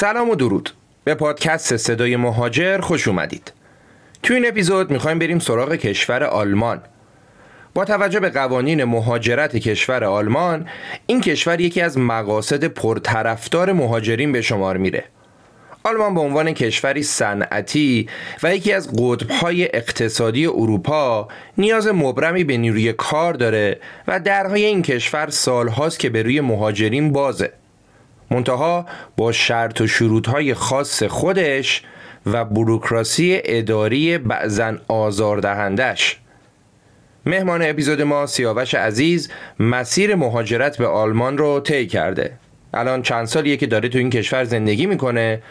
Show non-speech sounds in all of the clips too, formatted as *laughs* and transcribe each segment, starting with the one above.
سلام و درود. به پادکست صدای مهاجر خوش اومدید. تو این اپیزود می‌خوایم بریم سراغ کشور آلمان. با توجه به قوانین مهاجرت کشور آلمان این کشور یکی از مقاصد پرطرفدار مهاجرین به شمار میره. آلمان به عنوان کشوری صنعتی و یکی از قطبهای اقتصادی اروپا نیاز مبرمی به نیروی کار داره و درهای این کشور سالهاست که به روی مهاجرین بازه. منتها با شرط و شروطهای خاص خودش و بروکراسی اداری بعضن آزاردهندش مهمان اپیزود ما سیاوش عزیز مسیر مهاجرت به آلمان رو طی کرده. الان چند سالیه که داره تو این کشور زندگی می‌کنه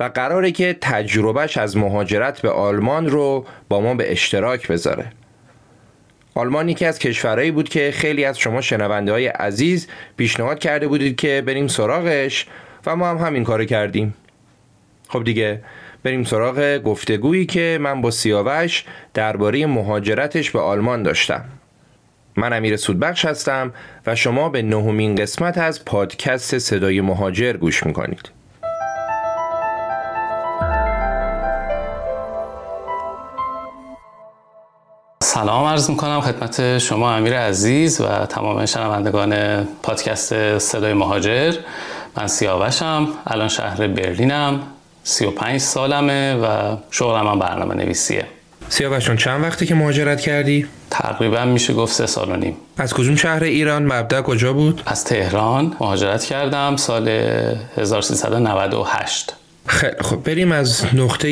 و قراره که تجربهش از مهاجرت به آلمان رو با ما به اشتراک بذاره. آلمان یکی از کشورهایی بود که خیلی از شما شنونده های عزیز پیشنهاد کرده بودید که بریم سراغش و ما هم همین کارو کردیم. خب دیگه بریم سراغ گفتگویی که من با سیاوش درباره مهاجرتش به آلمان داشتم. من امیر سودبخش هستم و شما به نهمین قسمت از پادکست صدای مهاجر گوش می‌کنید. سلام عرض می‌کنم خدمت شما امیر عزیز و تمام شنوندگان پادکست صدای مهاجر. من سیاوشم الان شهر برلینم. 35 سالمه و شغلم هم برنامه نویسیه. سیاوشون چند وقتی که مهاجرت کردی؟ تقریبا میشه گفت سه سال و نیم. از کدوم شهر ایران؟ مبدع کجا بود؟ از تهران مهاجرت کردم سال 1398 خیلی خب بریم از نقطه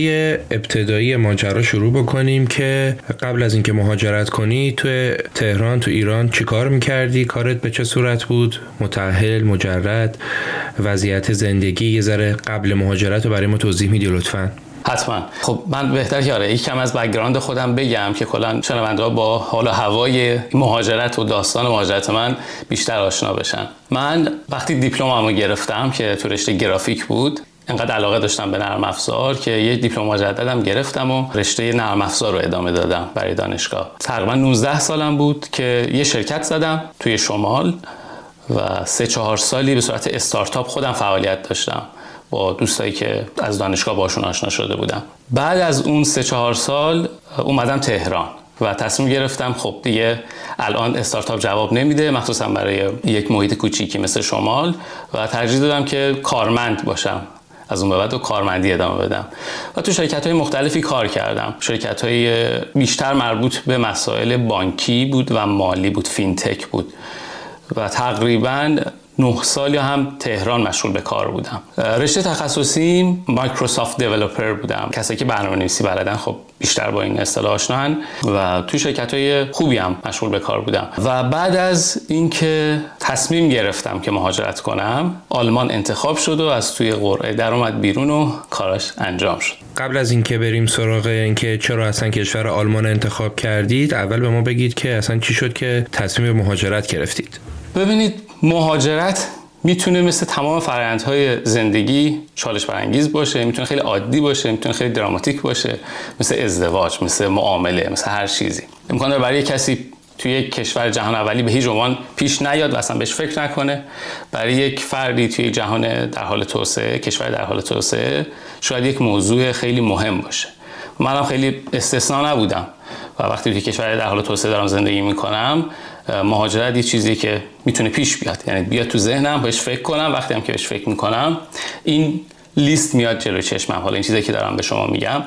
ابتدایی ماجرا شروع بکنیم که قبل از اینکه مهاجرت کنی تو تهران تو ایران چیکار می‌کردی؟ کارت به چه صورت بود؟ متأهل مجرد وضعیت زندگی؟ یه ذره قبل مهاجرت رو برای ما توضیح میدی لطفا. حتما. خب من بهتر که آره یکم از background خودم بگم که کلا شنونده با حال و هوای مهاجرت و داستان مهاجرت من بیشتر آشنا بشن. من وقتی دیپلممو گرفتم که تو رشته گرافیک بود انقدر علاقه داشتم به نرم افزار که یه دیپلم مجددم گرفتم و رشته نرم افزار رو ادامه دادم برای دانشگاه. تقریبا 19 سالم بود که یه شرکت زدم توی شمال و سه چهار سالی به صورت استارتاپ خودم فعالیت داشتم با دوستایی که از دانشگاه باشون آشنا شده بودم. بعد از اون سه چهار سال اومدم تهران و تصمیم گرفتم خب دیگه الان استارتاپ جواب نمیده مخصوصا برای یک محیط کوچیکی مثل شمال و ترجیح دادم که کارمند باشم. از اون به بعد کارمندی ادامه بدم. و تو شرکت های مختلفی کار کردم. شرکت های بیشتر مربوط به مسائل بانکی بود و مالی بود fintech بود. و تقریبا نه سال هم تهران مشغول به کار بودم. رشته تخصصی Microsoft developer بودم. کسایی که برنامه نویسی بلدن خب بیشتر با این اصطلاح آشنان و تو شرکت های خوبی هم مشغول به کار بودم. و بعد از اینکه تصمیم گرفتم که مهاجرت کنم آلمان انتخاب شد و از توی قرعه در اومد بیرون و کاراش انجام شد. قبل از اینکه بریم سراغ اینکه چرا اصلا کشور آلمان انتخاب کردید اول به ما بگید که اصلا چی شد که تصمیم مهاجرت گرفتید. ببینید مهاجرت می‌تونه مثل تمام فرآیندهای زندگی چالش برانگیز باشه می‌تونه خیلی عادی باشه می‌تونه خیلی دراماتیک باشه مثل ازدواج مثل معامله مثل هر چیزی. امکان برای کسی توی یک کشور جهان اولی به هیچ عنوان پیش نیاد و اصلا بهش فکر نکنه. برای یک فردی توی جهان در حال توسعه کشور در حال توسعه شاید یک موضوع خیلی مهم باشه. منم خیلی استثنا نبودم و وقتی توی کشور در حال توسعه دارم زندگی می‌کنم مهاجرت یه چیزی که می‌تونه پیش بیاد. یعنی بیاد تو ذهنم بهش فکر کنم. وقتی هم که بهش فکر می‌کنم این لیست میاد جلو چشمم. حالا این چیزی که دارم به شما میگم.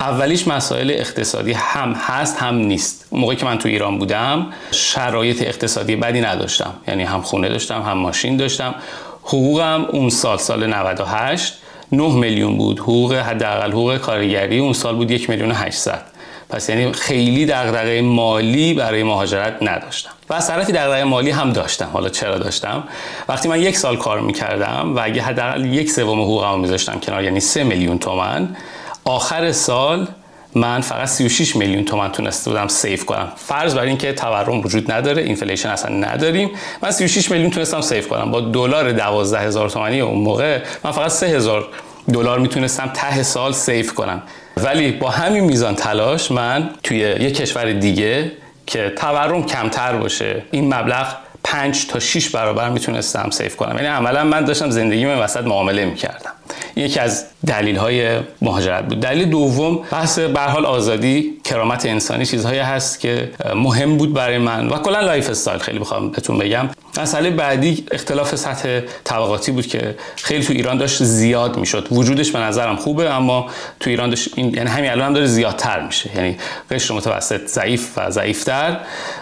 اولیش مسائل اقتصادی هم هست هم نیست. موقعی که من تو ایران بودم شرایط اقتصادی بدی نداشتم. یعنی هم خونه داشتم هم ماشین داشتم. حقوقم اون سال سال 98 9 میلیون بود. حقوق حداقل حقوق کارگری اون سال بود 1 میلیون 800 پس یعنی خیلی دغدغه مالی برای مهاجرت نداشتم. و از طرفی دغدغه مالی هم داشتم. حالا چرا داشتم؟ وقتی من یک سال کار می‌کردم و اگه حداقل یک سوم حقوقمو میذاشتم کنار یعنی سه میلیون تومن آخر سال من فقط 36 میلیون تومن تونسته بودم save کنم. فرض بر اینکه تورم وجود نداره inflation اصلا نداریم. من 36 میلیون تونستم save کنم. با دلار 12000 تومانی اون موقع من فقط 3000 دلار می‌تونستم ته سال save کنم. ولی با همین میزان تلاش من توی یک کشور دیگه که تورم کمتر باشه. این مبلغ 5 تا 6 برابر می‌تونستم save کنم. یعنی عملا من داشتم زندگی من وسط معامله می‌کردم. یکی از دلیل های مهاجرت بود. دلیل دوم بحث به حال آزادی کرامت انسانی چیزهایی هست که مهم بود برای من. و کلا lifestyle خیلی بخوام بهتون بگم. مسئله بعدی اختلاف سطح طبقاتی بود که خیلی تو ایران داشت زیاد می‌شد. وجودش به نظرم خوبه اما تو ایران داشت این یعنی همین الان هم داره زیادتر میشه. یعنی قشر متوسط ضعیف و ضعیفتر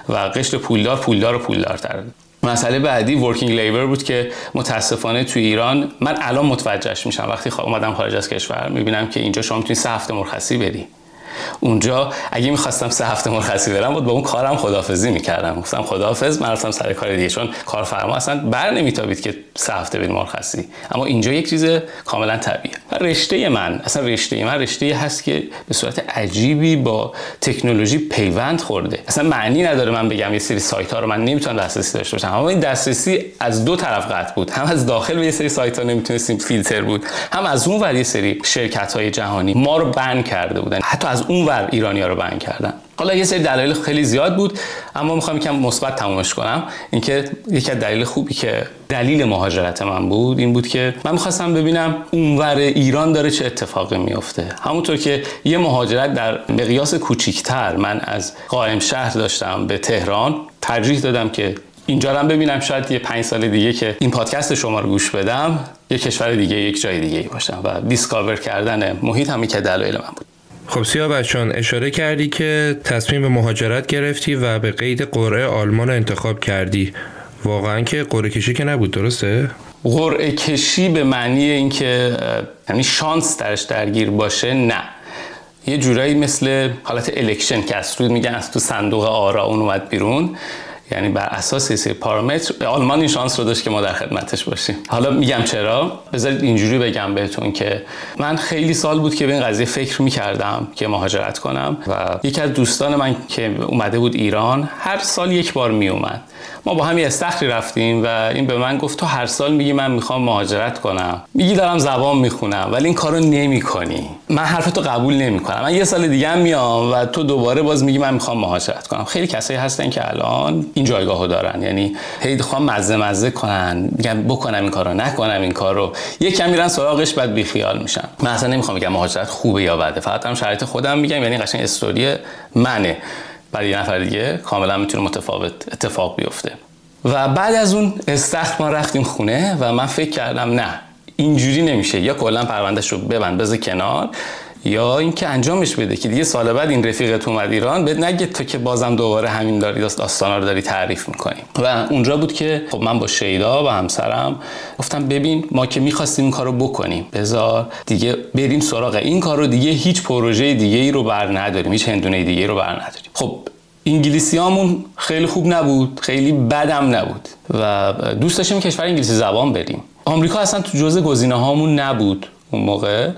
و قشر پولدار پولدار و پولدارتر. مسئله بعدی ورکینگ لیبر بود که متاسفانه تو ایران من الان متوجهش میشم. وقتی اومدم خارج از کشور می‌بینم که اینجا شما می‌تونی سه هفته مرخصی بری. اونجا اگه می‌خواستم سه هفته مرخصی برم بود با اون کارم خدافزی می‌کردم. گفتم خدافز من رفتم سر کار دیگه چون کارفرما اصلا بر نمیتابید که سه هفته بریم مرخصی. اما اینجا یک چیز کاملا طبیعیه. رشته من اصلا رشته من رشته هست که به صورت عجیبی با تکنولوژی پیوند خورده. اصلا معنی نداره من بگم یه سری سایت ها رو من نمی‌تونم دسترسی داشته باشم. اما این دسترسی از دو طرف قطع بود. هم از داخل یه سری سایت ها نمی‌تونستیم فیلتر بود هم از اون ور یه سری شرکت های جهانی ما رو بند کرده بودن. حتی از اون ور ایرانی ها رو بند کردن. حالا یه سری دلایل خیلی زیاد بود اما می‌خوام یکم مثبت تمومش کنم. اینکه یکی از دلیل خوبی که دلیل مهاجرت من بود این بود که من می‌خواستم ببینم اونور ایران داره چه اتفاقی میفته همونطور که یه مهاجرت در مقیاس کوچیکتر من از قائم شهر داشتم به تهران ترجیح دادم که اینجا هم ببینم. شاید یه پنج سال دیگه که این پادکست شما رو گوش بدم یه کشور دیگه یک جای دیگه باشم و دیسکاور کردن محیط هم که دلایل من بود. خب بچان اشاره کردی که تصمیم به مهاجرت گرفتی و به قید قرعه آلمان انتخاب کردی. واقعا که قرعه کشی که نبود درسته؟ قرعه کشی به معنی اینکه یعنی شانس درش درگیر باشه نه. یه جورایی مثل حالت الکشن که از میگن از تو صندوق آرا اون اومد بیرون. یعنی بر اساس سری پارامتر آلمان این شانس رو داشت که ما در خدمتش باشیم. حالا میگم چرا؟ بذارید اینجوری بگم بهتون که من خیلی سال بود که به این قضیه فکر می‌کردم که مهاجرت کنم و یکی از دوستان من که اومده بود ایران هر سال یک بار میومد ما با هم یه استخری رفتیم و این به من گفت تو هر سال میگی من می‌خوام مهاجرت کنم. میگی دارم زبان می‌خونم ولی این کارو نمی‌کنی. من حرفتو قبول نمی‌کنم. من یه سال دیگه میام و تو دوباره باز میگی من می‌خوام مهاجرت کنم. خیلی کسایی هستن که الان این جایگاهو دارن. یعنی هی خواهم مزه مزه کنن میگن بکنم این کارو نکنم این کارو. یکم میرن سراغش بعد بیخیال میشن. من اصلا نمی‌خوام بگم مهاجرت خوبه یا بده. فقط هم شرایط خودم میگم یعنی قشنگ استوری منه. برای یه نفر دیگه کاملا می‌تونه متفاوت اتفاق بیفته. و بعد از اون استخر ما رفتیم خونه و من فکر کردم نه اینجوری نمیشه. یا کلا پروندهش رو ببند بذار کنار. یا اینکه انجامش بده که دیگه سال بعد این رفیقت اومد ایران بهت نگه تو که بازم دوباره همین داری داستانا رو داری تعریف می‌کنی. و اونجا بود که خب من با شیدا و همسرم گفتم ببین ما که می‌خواستیم این کارو بکنیم بذار دیگه بریم سراغ این کار رو دیگه هیچ پروژه دیگه ای رو بر نداریم هیچ هندونه دیگه رو بر نداریم. خب انگلیسی همون خیلی خوب نبود خیلی بدم نبود و دوست داشتیم کشور انگلیسی زبان بریم. آمریکا اصلا تو جزء گزینه هامون نبود اون موقع.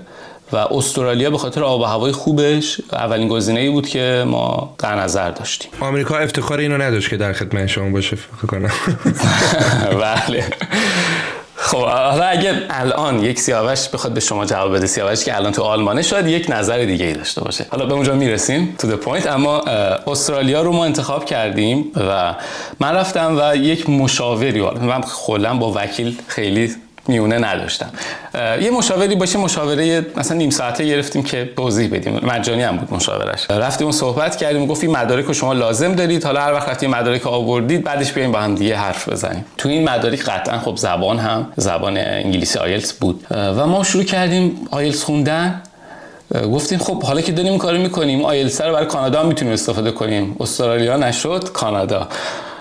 و استرالیا به خاطر آب و هوای خوبش اولین گزینه ای بود که ما در نظر داشتیم. آمریکا افتخار اینو نداشت که در خدمت شما باشه فکر کنم. *laughs* بله. خب حالا اگه الان یک سیاوش بخواد به شما جواب بده سیاوش که الان تو آلمانه شاید یک نظر دیگه ای داشته باشه. حالا به اونجا می‌رسیم تو point اما استرالیا رو ما انتخاب کردیم و من رفتم و یک مشاوری من کلا با وکیل خیلی میونه نداشتم. یه مشاوری باشه مشاوره مثلا نیم ساعته گرفتیم که توضیح بدیم. مجانی هم بود مشاورش. رفتیم اون صحبت کردیم گفتیم مدارک رو شما لازم دارید. حالا هر وقت رفتیم مدارک آوردید بعدش بیایم با هم دیگه حرف بزنیم. تو این مدارک قطعا خب زبان هم زبان انگلیسی آیلتس بود. و ما شروع کردیم آیلتس خوندن. گفتیم خب حالا که داریم کارو می‌کنیم آیلتس رو برای کانادا هم می‌تونیم استفاده کنیم. استرالیا نشد کانادا.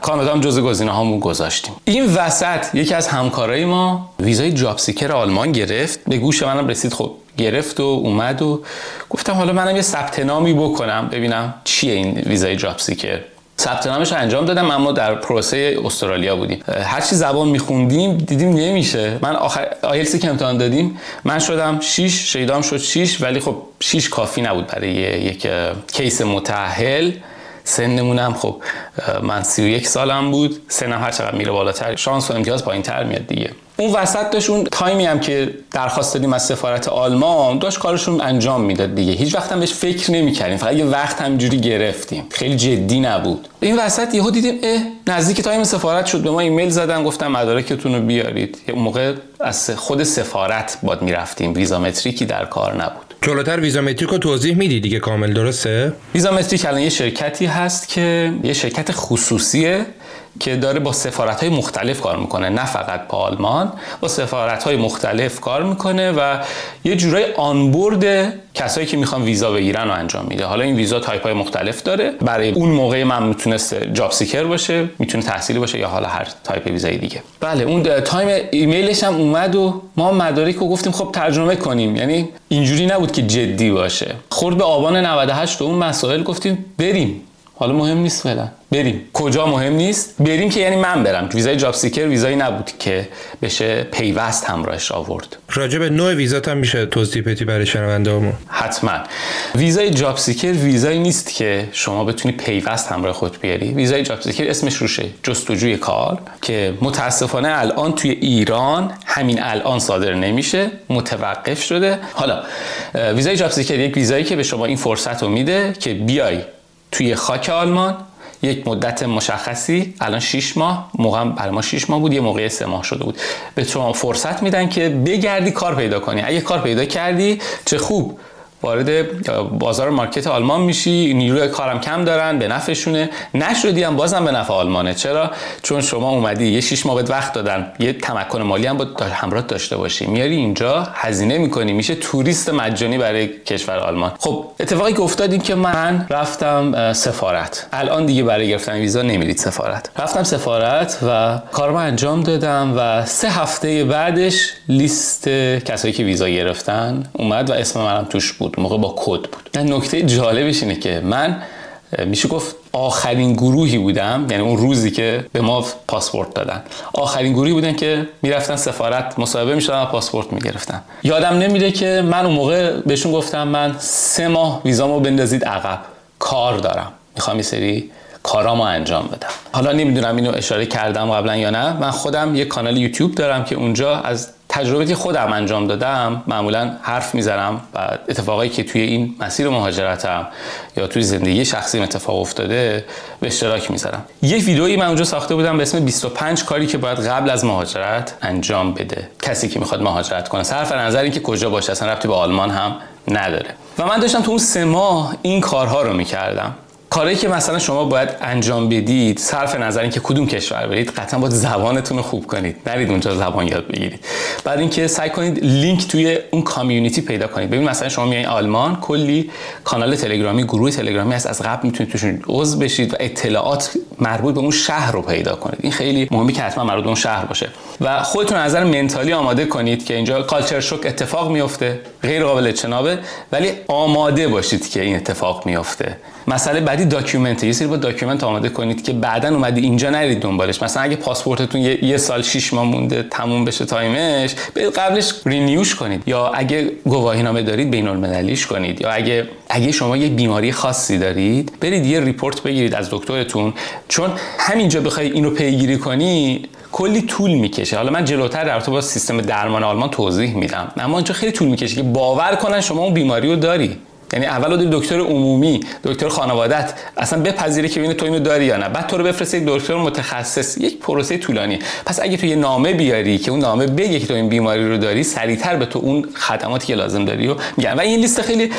کانادا هم جزو گزینه هامون گذاشتیم. این وسط یکی از همکارای ما ویزای job seeker آلمان گرفت. به گوش منم رسید خب گرفت و اومد و گفتم حالا منم یه ثبت نامی بکنم. ببینم چیه این ویزای job seeker. ثبت نامش انجام دادم اما در پروسه استرالیا بودیم. هر چی زبان میخوندیم دیدیم نمیشه. من آخر آیلتسی که امتحان دادیم. من شدم 6 شیدام شد 6 ولی خب 6 کافی نبود برای یک case متأهل. سنمونم. خب من 31 سالم بود. سنم هر چقدر میره بالاتر شانس و امتیاز پایین تر میاد دیگه. اون وسط داشت اون time ی هم که درخواست دادیم از سفارت آلمان داشت کارشون انجام می‌داد دیگه. هیچ وقت هم بهش فکر نمی‌کردیم. فقط یه وقت همینجوری گرفتیم. خیلی جدی نبود. این وسط یهو دیدیم اه نزدیک time سفارت شد. به ما ایمیل زدن گفتم مدارکتون رو بیارید. اون موقع از خود سفارت باید می‌رفتیم. ویزامتریکی در کار نبود. جلوتر ویزامتریک رو توضیح میدی دیگه کامل درسته؟ ویزامتریک الان یه شرکتی هست که یه شرکت خصوصیه. که داره با سفارت های مختلف کار می‌کنه نه فقط با آلمان. با سفارت های مختلف کار می‌کنه و یه جورای onboard کسایی که می‌خوان ویزا بگیرن رو انجام میده. حالا این ویزا تایپ های مختلف داره. برای اون موقع من می‌تونست job seeker باشه می‌تونه تحصیلی باشه یا حالا هر تایپ ویزای دیگه. بله اون time ایمیلش هم اومد و ما مدارک رو گفتیم خب ترجمه کنیم. یعنی اینجوری نبود که جدی باشه. خورد به آبان 98 و اون مسائل گفتیم بریم. حالا مهم نیست فعلا. بریم. کجا مهم نیست؟ بریم که یعنی من برم. ویزای job seeker ویزایی نبود که بشه پیوست همراهش آورد. راجع به نوع ویزات هم میشه توضیح بدی برای شنوندهامون حتما. ویزای job seeker ویزایی نیست که شما بتونی پیوست همراه خود بیاری. ویزای job seeker اسمش روشه. جستجوی کار که متاسفانه الان توی ایران همین الان صادر نمیشه. متوقف شده. حالا ویزای job seeker یک ویزایی که به شما این فرصت رو میده که بیای توی خاک آلمان یک مدت مشخصی الان 6 ماه موقع برای ما 6 ماه بود یه موقع 3 ماه شده بود. به شما فرصت میدن که بگردی کار پیدا کنی. اگه کار پیدا کردی چه خوب. وارد بازار market آلمان میشی نیروی کارم کم دارن به نفعشونه. نشدی هم بازم به نفع آلمانه. چرا؟ چون شما اومدی یه شیش ماه وقت دادن. یه تمکن مالی هم با همراه داشته باشی. میاری اینجا هزینه می‌کنی. میشه توریست مجانی برای کشور آلمان. خب اتفاقی که افتاد این که من رفتم سفارت. الان دیگه برای گرفتن ویزا نمیرید سفارت. رفتم سفارت و کارم انجام دادم و سه هفته بعدش لیست کسایی که ویزا گرفتن اومد و اسم منم توش بود. بود موقع با کد بود. نکته جالبش اینه که من میشه گفت آخرین گروهی بودم یعنی اون روزی که به ما پاسپورت دادن. آخرین گروهی بودن که می‌رفتن سفارت مصاحبه می‌شدن و پاسپورت می‌گرفتن یادم نمیده که من اون موقع بهشون گفتم من سه ماه ویزامو بندازید عقب. کار دارم. می‌خوام یه سری کارامو انجام بدم. حالا نمی‌دونم اینو اشاره کردم قبلا یا نه. من خودم یه کانال یوتیوب دارم که اونجا از تجربه که خودم انجام دادم معمولا حرف می‌زنم و اتفاقایی که توی این مسیر مهاجرتم یا توی زندگی شخصی اتفاق افتاده به اشتراک می‌ذارم. یه ویدئویی من اونجا ساخته بودم به اسم 25 کاری که باید قبل از مهاجرت انجام بده. کسی که می‌خواد مهاجرت کنه. صرف نظر اینکه کجا باشه اصلا ربطی به آلمان هم نداره. و من داشتم تو اون سه ماه این کارها رو می‌کردم. کاری که مثلا شما باید انجام بدید صرف نظر اینکه کدوم کشور برید قطعا باید زبانتون رو خوب کنید. نرید اونجا زبان یاد بگیرید. بعد اینکه سعی کنید لینک توی اون کامیونیتی پیدا کنید. ببین مثلا شما میایین آلمان کلی کانال تلگرامی گروه تلگرامی هست. از قبل می‌تونید توشون عضو بشید و اطلاعات مربوط به اون شهر رو پیدا کنید. این خیلی مهمه که حتما مربوط به اون شهر باشه. و خودتون نظر mentally آماده کنید که اینجا culture shock اتفاق میفته غیر قابل اجتنابه ولی آماده باشید که این اتفاق میفته. مسئله بعدی document یه سری با document آماده کنید که بعدا اومدی اینجا نرید دنبالش. مثلا اگه پاسپورتتون یه, سال 6 ماه مونده تموم بشه time ش قبلش رینیوش کنید. یا اگه گواهی نامه دارید بین المللیش کنید. یا اگه اگه شما یه بیماری خاصی دارید برید یه ریپورت بگیرید از دکترتون. چون همینجا بخوای اینو پیگیری کنی کلی طول می‌کشه. حالا من جلوتر در با سیستم درمان آلمان توضیح میدم. اما اینجا خیلی طول می‌کشه که باور کنن شما اون بیماری رو داری. یعنی اول دکتر عمومی دکتر خانوادت اصلا بپذیره که ببینه تو اینو داری یا نه. بعد تو رو بفرسته یک دکتر متخصص یک پروسه طولانی. پس اگه تو یه نامه بیاری که اون نامه بگه که تو این بیماری رو داری سریعتر به تو اون خدماتی که لازم داری رو میگن. و این لیست خیلی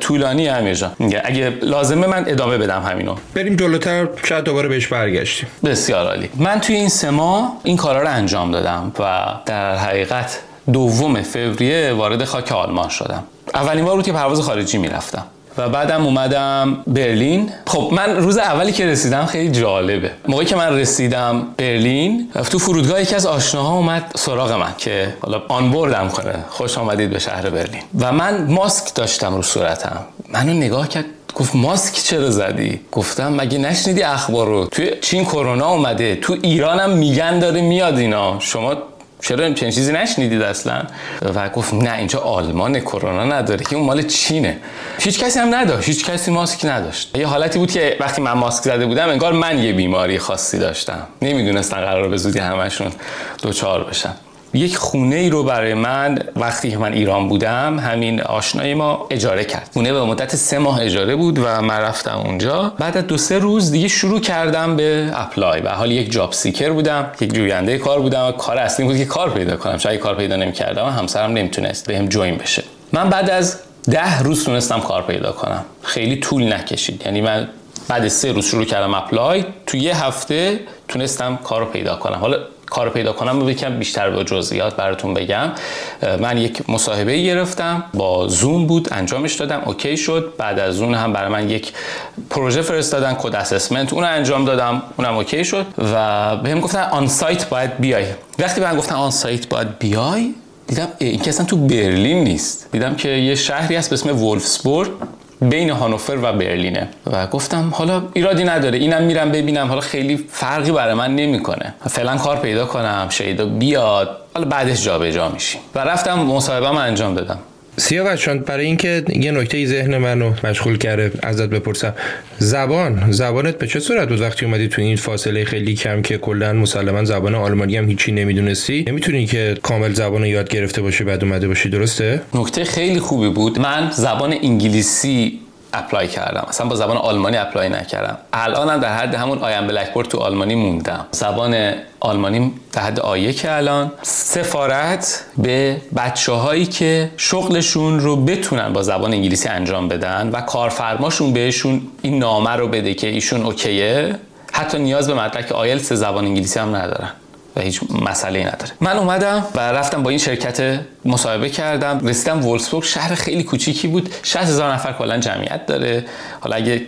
طولانی همیشه میگه اگه لازمه من ادامه بدم همینو. بریم جلوتر شاید دوباره بهش برگشتیم. بسیار عالی. من توی این سه ماه این کارا رو انجام دادم و در حقیقت دوم فوریه وارد خاک آلمان شدم. اولین بار بود که پرواز خارجی می‌رفتم. و بعدم اومدم برلین. خب من روز اولی که رسیدم خیلی جالبه. موقعی که من رسیدم برلین تو فرودگاه یکی از آشناها اومد سراغ من که حالا آن بردم کنه. خوش آمدید به شهر برلین. و من ماسک داشتم رو صورتم. منو نگاه کرد. گفت ماسک چرا زدی؟ گفتم مگه نشنیدی اخبار رو؟ توی چین کرونا اومده. تو ایرانم میگن داره میاد اینا. شما چرا چنین چیزی نشنیدید اصلا؟ و گفت نه اینجا آلمان کرونا نداره که اون مال چینه. هیچ کسی هم نداشت هیچ کسی ماسک نداشت. یه حالتی بود که وقتی من ماسک زده بودم انگار من یه بیماری خاصی داشتم. نمی‌دونستن قرار به زودی همشون دچار بشن. یک خونه ای رو برای من وقتی که من ایران بودم همین آشنای ما اجاره کرد. خونه به مدت سه ماه اجاره بود و من رفتم اونجا. بعد از دو سه روز دیگه شروع کردم به apply. و حال یک job seeker بودم یک جوینده کار بودم و کار اصلی بود که کار پیدا کنم. شاید کار پیدا نمی‌کردم همسرم نمی‌تونست بهم join بشه. من بعد از ده روز تونستم کار پیدا کنم. خیلی طول نکشید. یعنی من بعد سه روز شروع کردم apply. تو یه هفته تونستم کار رو پیدا کنم. حالا کار پیدا کنم رو یکم بیشتر به جزئیات براتون بگم. من یک مصاحبه گرفتم با زوم بود انجامش دادم OK شد. بعد از اون هم برای من یک پروژه فرستادن code assessment اون انجام دادم اونم OK شد. و بهم گفتن onsite باید بیای. وقتی من گفتن آن سایت باید بیای دیدم این که اصلا تو برلین نیست. دیدم که یه شهری هست به اسم ولفسبورگ. بین هانوفر و برلینه. و گفتم حالا ایرادی نداره. اینم میرم ببینم. حالا خیلی فرقی برای من نمی‌کنه. فعلا کار پیدا کنم. شیدا بیاد. حالا بعدش جابجا میشیم. و رفتم مصاحبه‌ام انجام دادم. سیاوش برای اینکه یه نکته ذهن منو مشغول کرده ازت بپرسم. زبان زبانت به چه صورت بود وقتی اومدی تو این فاصله خیلی کم که کلا مسلما زبان آلمانی هم هیچی نمی‌دونستی؟ نمی‌تونی که کامل زبان رو یاد گرفته باشی بعد اومده باشی درسته؟ نکته خیلی خوبی بود. من زبان انگلیسی apply کردم. اصلا با زبان آلمانی apply نکردم. الانم در حد همون I am blackboard تو آلمانی موندم. زبان آلمانی در حد آیه که الان سفارت به بچه هایی که شغلشون رو بتونن با زبان انگلیسی انجام بدن و کارفرماشون بهشون این نامه رو بده که ایشون OK ه حتی نیاز به مدرک آیلتس زبان انگلیسی هم ندارن. و هیچ مسئله نداره. من اومدم و رفتم با این شرکت مصاحبه کردم. رسیدم ولسبورگ شهر خیلی کوچیکی بود. 60 هزار نفر کلا جمعیت داره. حالا اگه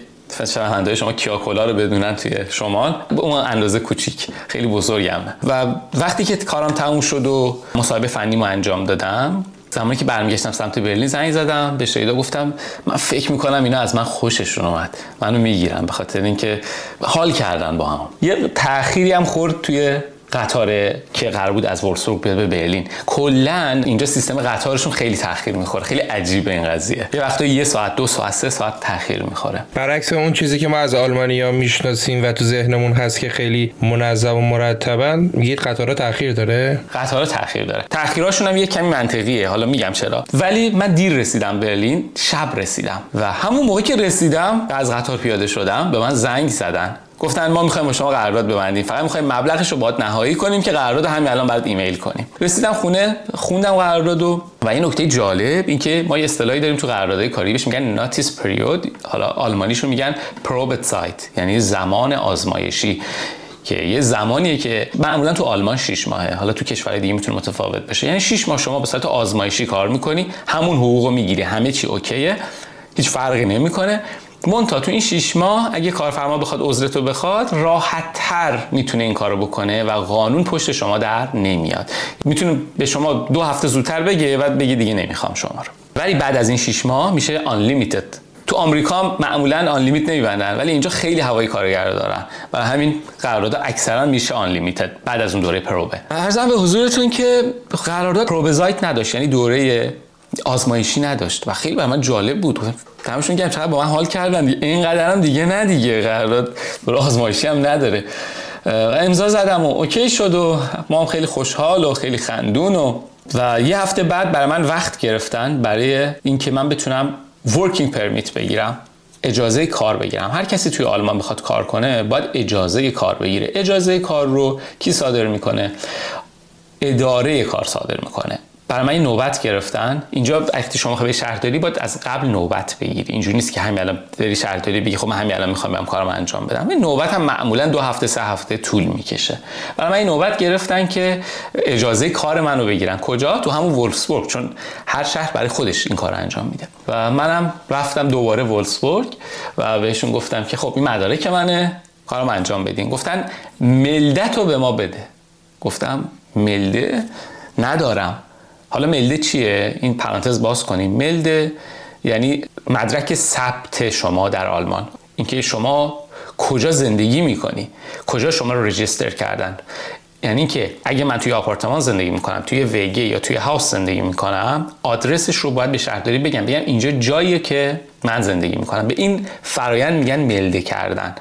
شنونده شما کیاکولا رو بدونن توی شمال به اون اندازه کوچیک. خیلی بزرگم و وقتی که کارم تموم شد و مصاحبه فنی ما انجام دادم زمانی که برمیگشتم سمت برلین زنگ زدم به شیدا گفتم من فکر می‌کنم اینا از من خوششون اومد. منو می‌گیرم به خاطر اینکه حال کردن با هم. یه تأخیری هم خورد توی قطار که قرار بود از ورسبورگ بیاد به برلین. کلا اینجا سیستم قطارشون خیلی تاخیر می‌خوره. خیلی عجیبه این قضیه. یه وقتا یه ساعت دو ساعت سه ساعت تاخیر می‌خوره. برعکس اون چیزی که ما از آلمانیا می‌شناسیم و تو ذهنمون هست که خیلی منظم و مرتبن میگه قطارا تاخیر داره؟ قطارا تاخیر داره. تاخیراشون هم یه کمی منطقیه. حالا میگم چرا. ولی من دیر رسیدم برلین شب رسیدم. و همون موقع که رسیدم از قطار پیاده شدم به من زنگ زدن. گفتن ما می‌خوایم با شما قرارداد ببندیم. فقط می‌خوایم مبلغش رو باید نهایی کنیم که قرارداد همین الان بعد ایمیل کنیم. رسیدم خونه خوندم قراردادو. و این نکته جالب اینکه ما یه اصطلاحی داریم تو قراردادهای کاری بهش میگن ناتیس پریود حالا آلمانیشو میگن پروبت سایت یعنی زمان آزمایشی. که یه زمانیه که معمولا تو آلمان 6 ماهه. حالا تو کشورهای دیگه می‌تونه متفاوت بشه یعنی 6 ماه شما به صورت آزمایشی کار می‌کنی همون حقوق می‌گیری. همه چی اوکیه. هیچ فرقی نمی‌کنه. مونتا تو این شیش ماه اگه کارفرما بخواد عذرتو بخواد راحت تر می‌تونه این کارو بکنه و قانون پشت شما در نمیاد. می‌تونه به شما دو هفته زودتر بگه و بگه دیگه نمی‌خوام شما رو. ولی بعد از این شیش ماه میشه unlimited. تو آمریکا معمولا آن لیمیت نمیبندن ولی اینجا خیلی هوای کارگر دارن و همین قرارداد اکثرا میشه آن لیمیتد بعد از اون دوره پروبه. ارزم به حضورتون که قرارداد پروبزایت نداشت یعنی دوره آزمایشی نداشت و خیلی برای من جالب بود. تماشون که چقدر با من حال کردن اینقدر هم دیگه نه دیگه. قرارداد آزمایشی هم نداره. امضا زدم و اوکی شد و ما هم خیلی خوشحال و خیلی خندون و و یه هفته بعد برای من وقت گرفتن برای اینکه من بتونم ورکینگ پرمیت بگیرم اجازه کار بگیرم. هر کسی توی آلمان بخواد کار کنه باید اجازه کار بگیره. اجازه کار رو کی صادر می‌کنه؟ اداره کار صادر می‌کنه. برای من نوبت گرفتن. اینجا وقتی شما به شهرداری باید از قبل نوبت بگیری. اینجوری نیست که همین الان بری شهرداری بگی خب من همین الان می‌خوام برم کارم انجام بدم. این نوبت هم معمولا دو هفته سه هفته طول می‌کشه. برای من نوبت گرفتن که اجازه کار منو بگیرن. کجا؟ تو همون ولفسبورگ چون هر شهر برای خودش این کار انجام میده. و منم رفتم دوباره ولفسبورگ و بهشون گفتم که خب این مدارک منه کارم انجام بدین. گفتن ملدت رو به ما بده. گفتم ملده؟ ندارم. حالا ملده چیه؟ این پرانتز باز کنیم. ملده یعنی مدرک ثبت شما در آلمان. اینکه شما کجا زندگی می‌کنی؟ کجا شما رو رجیستر کردن؟ یعنی که اگه من توی آپارتمان زندگی می‌کنم توی وگه یا توی هاوس زندگی می‌کنم آدرسش رو باید به شهرداری بگم. بگم اینجا جاییه که من زندگی می‌کنم. به این فرایند میگن ملده کردن.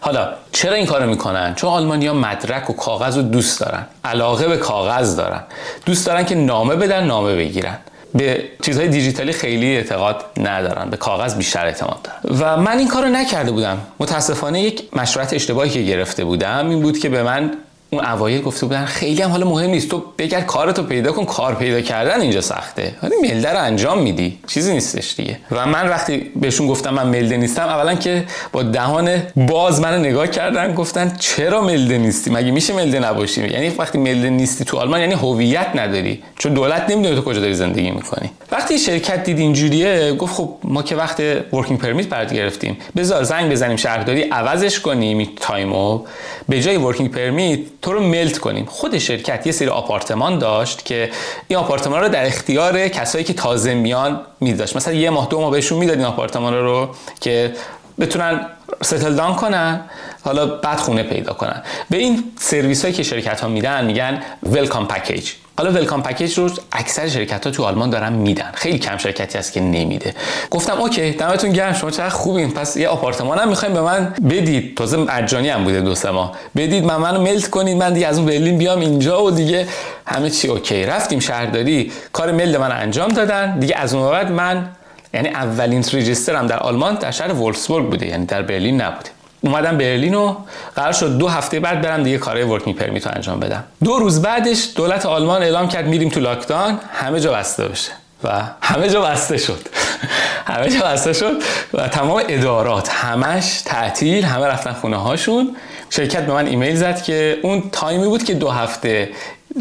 حالا چرا این کارو می‌کنن؟ چون آلمانیا مدرک و کاغذ رو دوست دارن. علاقه به کاغذ دارن. دوست دارن که نامه بدن نامه بگیرن. به چیزهای دیجیتالی خیلی اعتقاد ندارن. به کاغذ بیشتر اعتماد دارن. و من این کارو نکرده بودم. متاسفانه یک مشورت اشتباهی که گرفته بودم این بود که به من اون اوایل گفته بودن خیلی هم حالا مهم نیست. تو بگرد کارتو پیدا کن کار پیدا کردن اینجا سخته. ولی Melde رو انجام میدی. چیزی نیستش دیگه. و من وقتی بهشون گفتم من Melde نیستم اولا که با دهان باز منو نگاه کردن گفتن چرا Melde نیستی؟ مگه میشه Melde نباشی؟ یعنی وقتی Melde نیستی تو آلمان یعنی هویت نداری. چون دولت نمی‌دونه تو کجا داری زندگی می‌کنی. وقتی شرکت دید اینجوریه گفت خب ما که وقت working permit برات گرفتیم. بذار زنگ بزنیم شهرداری عوضش کنیم time و. به جای working permit تو رو Melde کنیم. خود شرکت یه سری آپارتمان داشت که این آپارتمان رو در اختیار کسایی که تازه میان میداشت. مثلا یه ماه دو ماه بهشون می‌داد این آپارتمان رو که بتونن settle down کنن حالا بعد خونه پیدا کنن. به این سرویس هایی که شرکت ها میدن میگن welcome package حالا welcome package رو اکثر شرکت ها تو آلمان دارن میدن. خیلی کم شرکتی هست که نمیده. گفتم OK دمتون گرم شما چقدر خوبین. پس یه آپارتمان هم می‌خوایم به من بدید. تازه مجانی هم بوده دو سه ماه. بدید من منو Melde کنید. من دیگه از اون برلین بیام اینجا و دیگه همه چی OK. رفتیم شهرداری. کار ملدونگ من انجام دادن. دیگه از اون بعد من یعنی اولین register م در آلمان در شهر وولفسبورگ بوده. یعنی در برلین نبوده. اومدم برلین و قرار شد دو هفته بعد برم دیگه کارهای working permit رو انجام بدم. دو روز بعدش دولت آلمان اعلام کرد میریم تو lockdown همه جا بسته بشه و همه جا بسته شد. *laughs* همه جا بسته شد و تمام ادارات همش تعطیل همه رفتن خونه هاشون شرکت به من ایمیل زد که اون تایمی بود که دو هفته.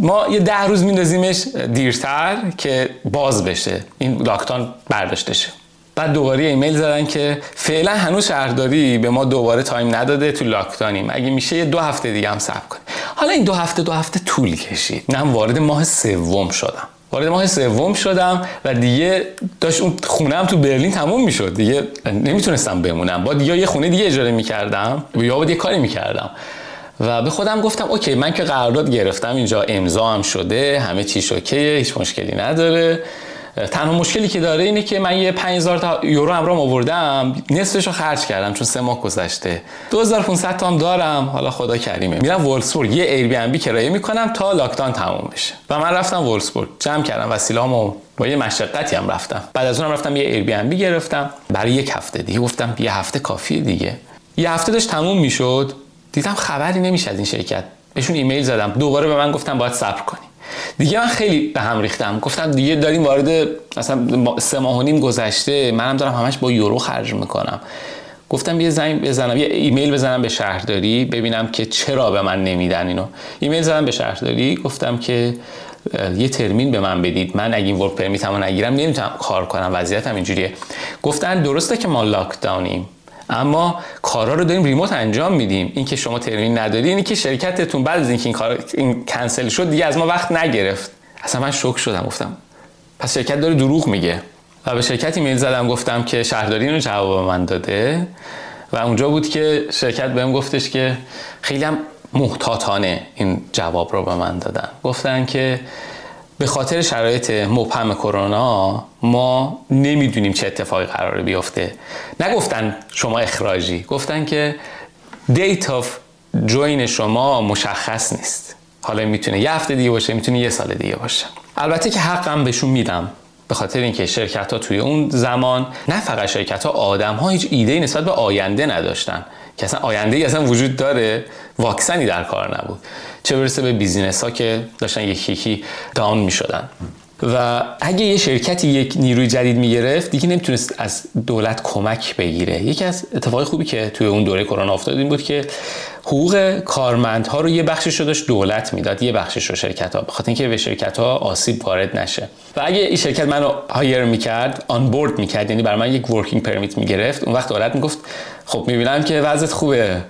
ما یه ده روز میندازیمش دیرتر که باز بشه. این lockdown برداشته شه. بعد دوباره ایمیل زدن که فعلا هنوز شهرداری به ما دوباره time نداده تو lockdown یم اگه میشه یه دو هفته دیگه هم صبر کنیم. حالا این دو هفته دو هفته طول کشید. من وارد ماه سوم شدم. وارد ماه سوم شدم و دیگه داشت اون خونه هم تو برلین تموم می‌شد. دیگه نمی‌تونستم بمونم. یا دیگه یه خونه دیگه اجاره می‌کردم یا باید یه کاری می‌کردم. و به خودم گفتم OK من که قرارداد گرفتم اینجا امضا هم شده همه چیش OK ه هیچ مشکلی نداره. تنها مشکلی که داره اینه که من یه 5000 تا یورو همراه آوردم نصفش رو خرج کردم چون سه ماه گذشته. 2500 تا هم دارم. حالا خدا کریمه. میرم وولفسبورگ یه Airbnb کرایه می‌کنم تا lockdown تموم بشه. و من رفتم وولفسبورگ جمع کردم وسیله‌امو با یه مشقتی هم رفتم. بعد از اونم رفتم یه Airbnb گرفتم. برای یک هفته دیگه گفتم یه هفته کافیه دیگه. یه هفته داشت تموم می‌شد. دیدم خبری نمیشه از این شرکت. بهشون ایمیل زدم. دوباره به من گفتن باید صبر کنی. دیگه من خیلی به هم ریختم. گفتم دیگه داریم وارد مثلا سه ماه و نیم گذشته منم دارم همش با یورو خرج می‌کنم. گفتم یه زنگ بزنم یه ایمیل بزنم به شهرداری ببینم که چرا به من نمیدن اینو. ایمیل زدم به شهرداری گفتم که یه Termin به من بدید. من اگه این work permit مو نگیرم نمی‌تونم کار کنم وضعیتم اینجوریه. گفتن درسته که ما لاک داونیم اما کارا رو داریم ریموت انجام میدیم. اینکه شما ترمین نداری اینی که شرکتتون بعد از اینکه این کار این کنسل شد دیگه از ما وقت نگرفت. اصلا من شوک شدم گفتم پس شرکت داره دروغ میگه. و به شرکتی میل زدم گفتم که شهرداری اینو جواب من داده. و اونجا بود که شرکت بهم گفتش که خیلی هم محتاطانه این جواب رو به من دادن. گفتن که به خاطر شرایط مبهم کرونا ما نمی‌دونیم چه اتفاقی قراره بیفته. نگفتن شما اخراجی گفتن که date of join شما مشخص نیست. حالا می‌تونه یه هفته دیگه باشه می‌تونه یه سال دیگه باشه. البته که حقم بهشون میدم. به خاطر اینکه شرکت ها توی اون زمان نه فقط شرکت ها آدم ها هیچ ایده نسبت به آینده نداشتن. که اصلا آینده ای اصلا وجود داره واکسنی در کار نبود. چه برسه به business ها که داشتن یکی یکی down می شدن و اگه یه شرکتی یک نیروی جدید می‌گرفت دیگه نمی‌تونست از دولت کمک بگیره. یکی از اتفاقی خوبی که توی اون دوره کرونا افتاد این بود که حقوق کارمندها رو یه بخشش رو داشت دولت می‌داد یه بخشش رو شرکت ها بخاطر اینکه به شرکت ها آسیب وارد نشه. و اگه این شرکت منو hire می‌کرد onboard می‌کرد یعنی برای من یک working permit می‌گرفت اون وقت دولت می‌گفت خب می‌بینم که وضعت خوبه.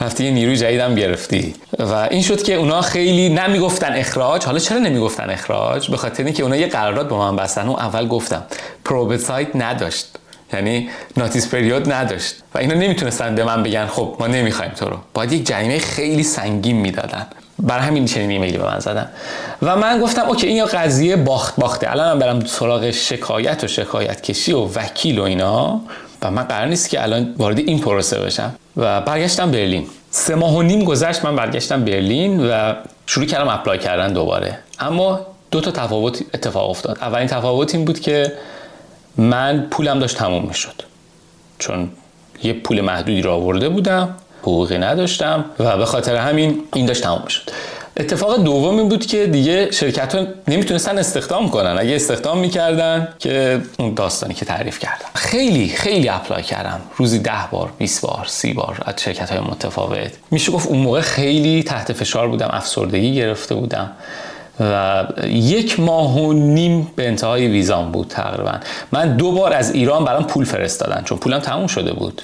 رفتی یه نیروی جدیدم گرفتی. و این شد که اونا خیلی نمی‌گفتن اخراج. حالا چرا نمی‌گفتن اخراج؟ به خاطر اینکه اونا یه قرارداد با من بستن. و اول گفتم پروبت سایت نداشت. یعنی ناتیس پریود نداشت. و اینا نمی‌تونستن به من بگن خب ما نمی‌خوایم تو رو. باید یک جریمه خیلی سنگین می‌دادن. برای همین چنین ایمیلی به من زدن. و من گفتم اوکی این قضیه باخت باخته. الان من برم سراغ شکایت و شکایت کشی و وکیل و اینا. و من قرار نیست که الان وارد این پروسه بشم. و برگشتم برلین. سه ماه و نیم گذشت من برگشتم برلین و شروع کردم apply کردن دوباره. اما دو تا تفاوت اتفاق افتاد. اولین تفاوت این بود که من پولم داشت تموم می‌شد. چون یه پول محدودی رو آورده بودم حقوقی نداشتم و به خاطر همین این داشت تمام شد اتفاق دوم این بود که دیگه شرکت ها نمی‌تونستن استخدام کنن. اگه استخدام می‌کردن که اون داستانی که تعریف کردم. خیلی خیلی apply کردم. روزی ده بار 20 بار سی بار از شرکت های متفاوت. میشه گفت اون موقع خیلی تحت فشار بودم افسردگی گرفته بودم. و یک ماه و نیم به انتهای ویزام بود تقریبا. من دو بار از ایران برام پول فرستادن چون پولم تموم شده بود.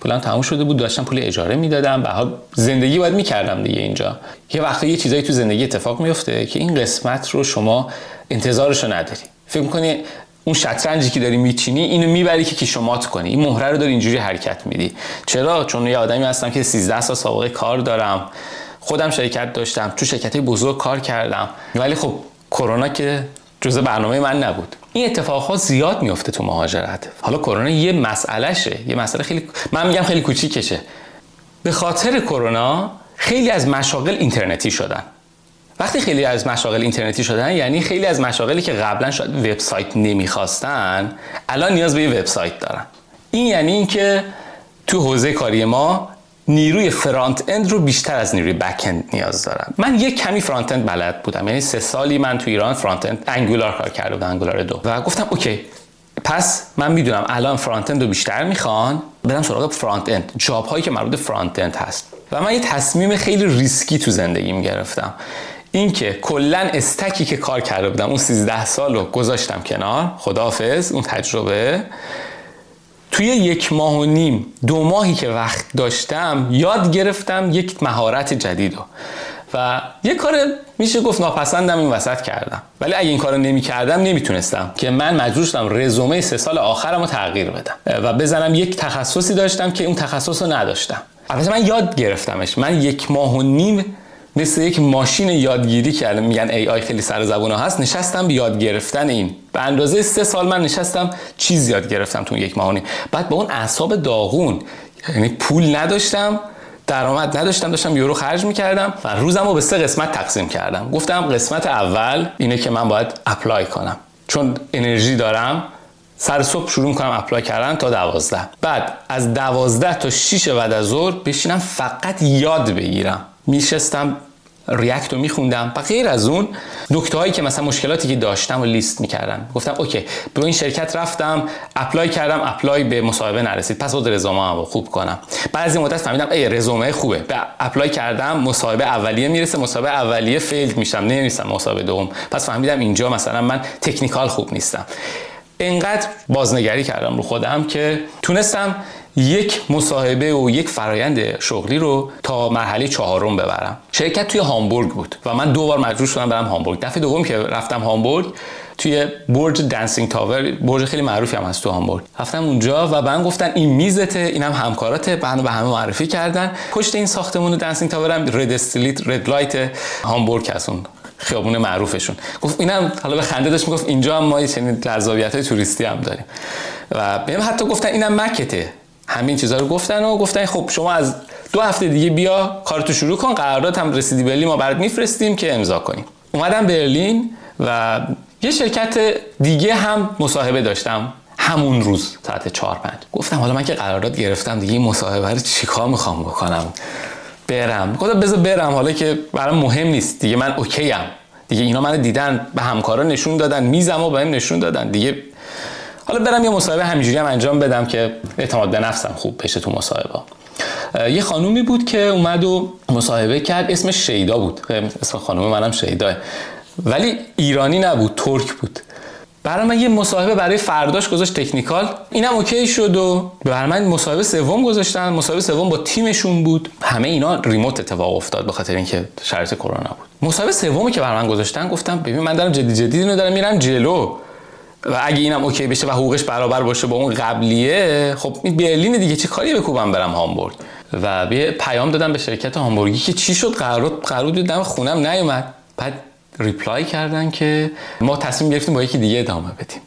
پولم تموم شده بود داشتم پول اجاره می‌دادم. و زندگی باید می‌کردم دیگه اینجا. یه وقتی یه چیزایی تو زندگی اتفاق میفته که این قسمت رو شما انتظارش نداری. فکر می‌کنی اون شطرنجی که داری میچینی اینو می‌بری که کیشومات کنی. این مهره رو داری اینجوری حرکت میدی. چرا؟ چون یه آدمی هستم که 13 سال سابقه کار دارم. خودم شرکت داشتم تو شرکت بزرگ کار کردم. ولی خب کرونا که جزء برنامه من نبود. این اتفاقات زیاد میفته تو مهاجرت. حالا کرونا یه مسئلهشه یه مسئله خیلی من میگم خیلی کوچیکشه. به خاطر کرونا خیلی از مشاغل اینترنتی شدن. وقتی خیلی از مشاغل اینترنتی شدن یعنی خیلی از مشاغلی که قبلا شاید وبسایت نمی‌خواستن الان نیاز به وبسایت دارن. این یعنی اینکه تو حوزه کاری ما نیروی front-end رو بیشتر از نیروی back-end نیاز دارم. من یک کمی front-end بلد بودم. یعنی سه سالی من تو ایران front-end Angular کار کرده بودم Angular دو. و گفتم OK پس من می‌دونم الان front-end رو بیشتر می‌خوان برم سراغ front-end. job هایی که مربوط front-end هست. و من یه تصمیم خیلی ریسکی تو زندگیم گرفتم. اینکه کلا stack ی که کار کرده بودم اون 13 سال رو گذاشتم کنار. خداحافظ اون تجربه. توی یک ماه و نیم دو ماهی که وقت داشتم یاد گرفتم یک مهارت جدید و یه کار میشه گفت ناپسندم این وسط کردم. ولی اگه این کار نمی کردم نمی‌تونستم که من مجبور شدم رزومه سه سال آخرم رو تغییر بدم. و بزنم یک تخصصی داشتم که اون تخصص رو نداشتم. البته من یاد گرفتمش. من یک ماه و نیم مثل یک ماشین یادگیری که میگن ای آی خیلی سر زبون هست. نشستم به یاد گرفتن این. به اندازه سه سال من نشستم چیز یاد گرفتم تو یک ماهانی بعد با اون اعصاب داغون یعنی پول نداشتم درآمد نداشتم داشتم یورو خرج می‌کردم و روزم رو به سه قسمت تقسیم کردم. گفتم قسمت اول اینه که من باید apply کنم. چون انرژی دارم سر صبح شروع کنم apply کردن تا دوازده. بعد از دوازده تا 6 بعد از ظهر بشینم فقط یاد بگیرم. میشستم React رو میخوندم و غیر از اون نکته هایی که مثلا مشکلاتی که داشتم و لیست می‌کردم. گفتم OK به این شرکت رفتم apply کردم apply به مصاحبه نرسید. پس برو رزومه رو خوب کنم. بعد از این مدت فهمیدم ای رزومه خوبه. به apply کردم مصاحبه اولیه می‌رسه مصاحبه اولیه fail میشم. نمی‌رسم مصاحبه دوم. پس فهمیدم اینجا مثلا من technical خوب نیستم. انقدر بازنگری کردم رو خودم که تونستم یک مصاحبه و یک فرایند شغلی رو تا مرحله چهارم ببرم. شرکت توی هامبورگ بود و من دو بار مجبور شدم برم هامبورگ. دفعه دوم که رفتم هامبورگ توی برج Dancing Tower برج خیلی معروفی هم هست تو هامبورگ. رفتم اونجا و به من گفتن این میزته اینم همکارات منو به همه معرفی کردن. پشت این ساختمون Dancing Tower هم red street red light هامبورگ هست اون خیابون معروفشون. گفت اینم حالا به خنده داشت می‌گفت اینجا هم ما چنین جذابیت های توریستی هم داریم. و بهم حتی گفتن اینم Mac ته. همین چیزها رو گفتن و گفتن خب شما از دو هفته دیگه بیا کارتو شروع کن. قرارداد هم رسیدی برلین ما برات میفرستیم که امضا کنیم. اومدم برلین و یه شرکت دیگه هم مصاحبه داشتم همون روز ساعت 4 5 گفتم حالا من که قرارداد گرفتم دیگه این مصاحبه رو چیکار می‌خوام بکنم؟ برم. گفتم بذار برم حالا که برام مهم نیست. دیگه من اوکی ام دیگه اینا من دیدن به همکارا نشون دادن میزم و بهم نشون دادن. دیگه حالا برم یه مصاحبه همینجوری هم انجام بدم که اعتماد به نفسم خوب بشه تو مصاحبه. یه خانومی بود که اومد و مصاحبه کرد اسمش شیدا بود. اسم خانوم منم شیداه. ولی ایرانی نبود ترک بود. برای من یه مصاحبه برای فرداش گذاشت technical. اینم okay شد و برای من مصاحبه سوم گذاشتن. مصاحبه سوم با تیمشون بود. همه اینا remote اتفاق افتاد به خاطر اینکه شرایط کرونا بود. مصاحبه سومی که برای من گذاشتن گفتم ببین من دارم جدی جدی اینو دارم میرم جلو. و اگه اینم okay بشه و حقوقش برابر باشه با اون قبلیه خب این برلین دیگه چه کاری بکوبم برم هامبورگ؟ و یه پیام دادم به شرکت هامبورگی که چی شد؟ قرار قرار بود دم خونم نیومد. بعد reply کردن که ما تصمیم گرفتیم با یکی دیگه ادامه بدیم.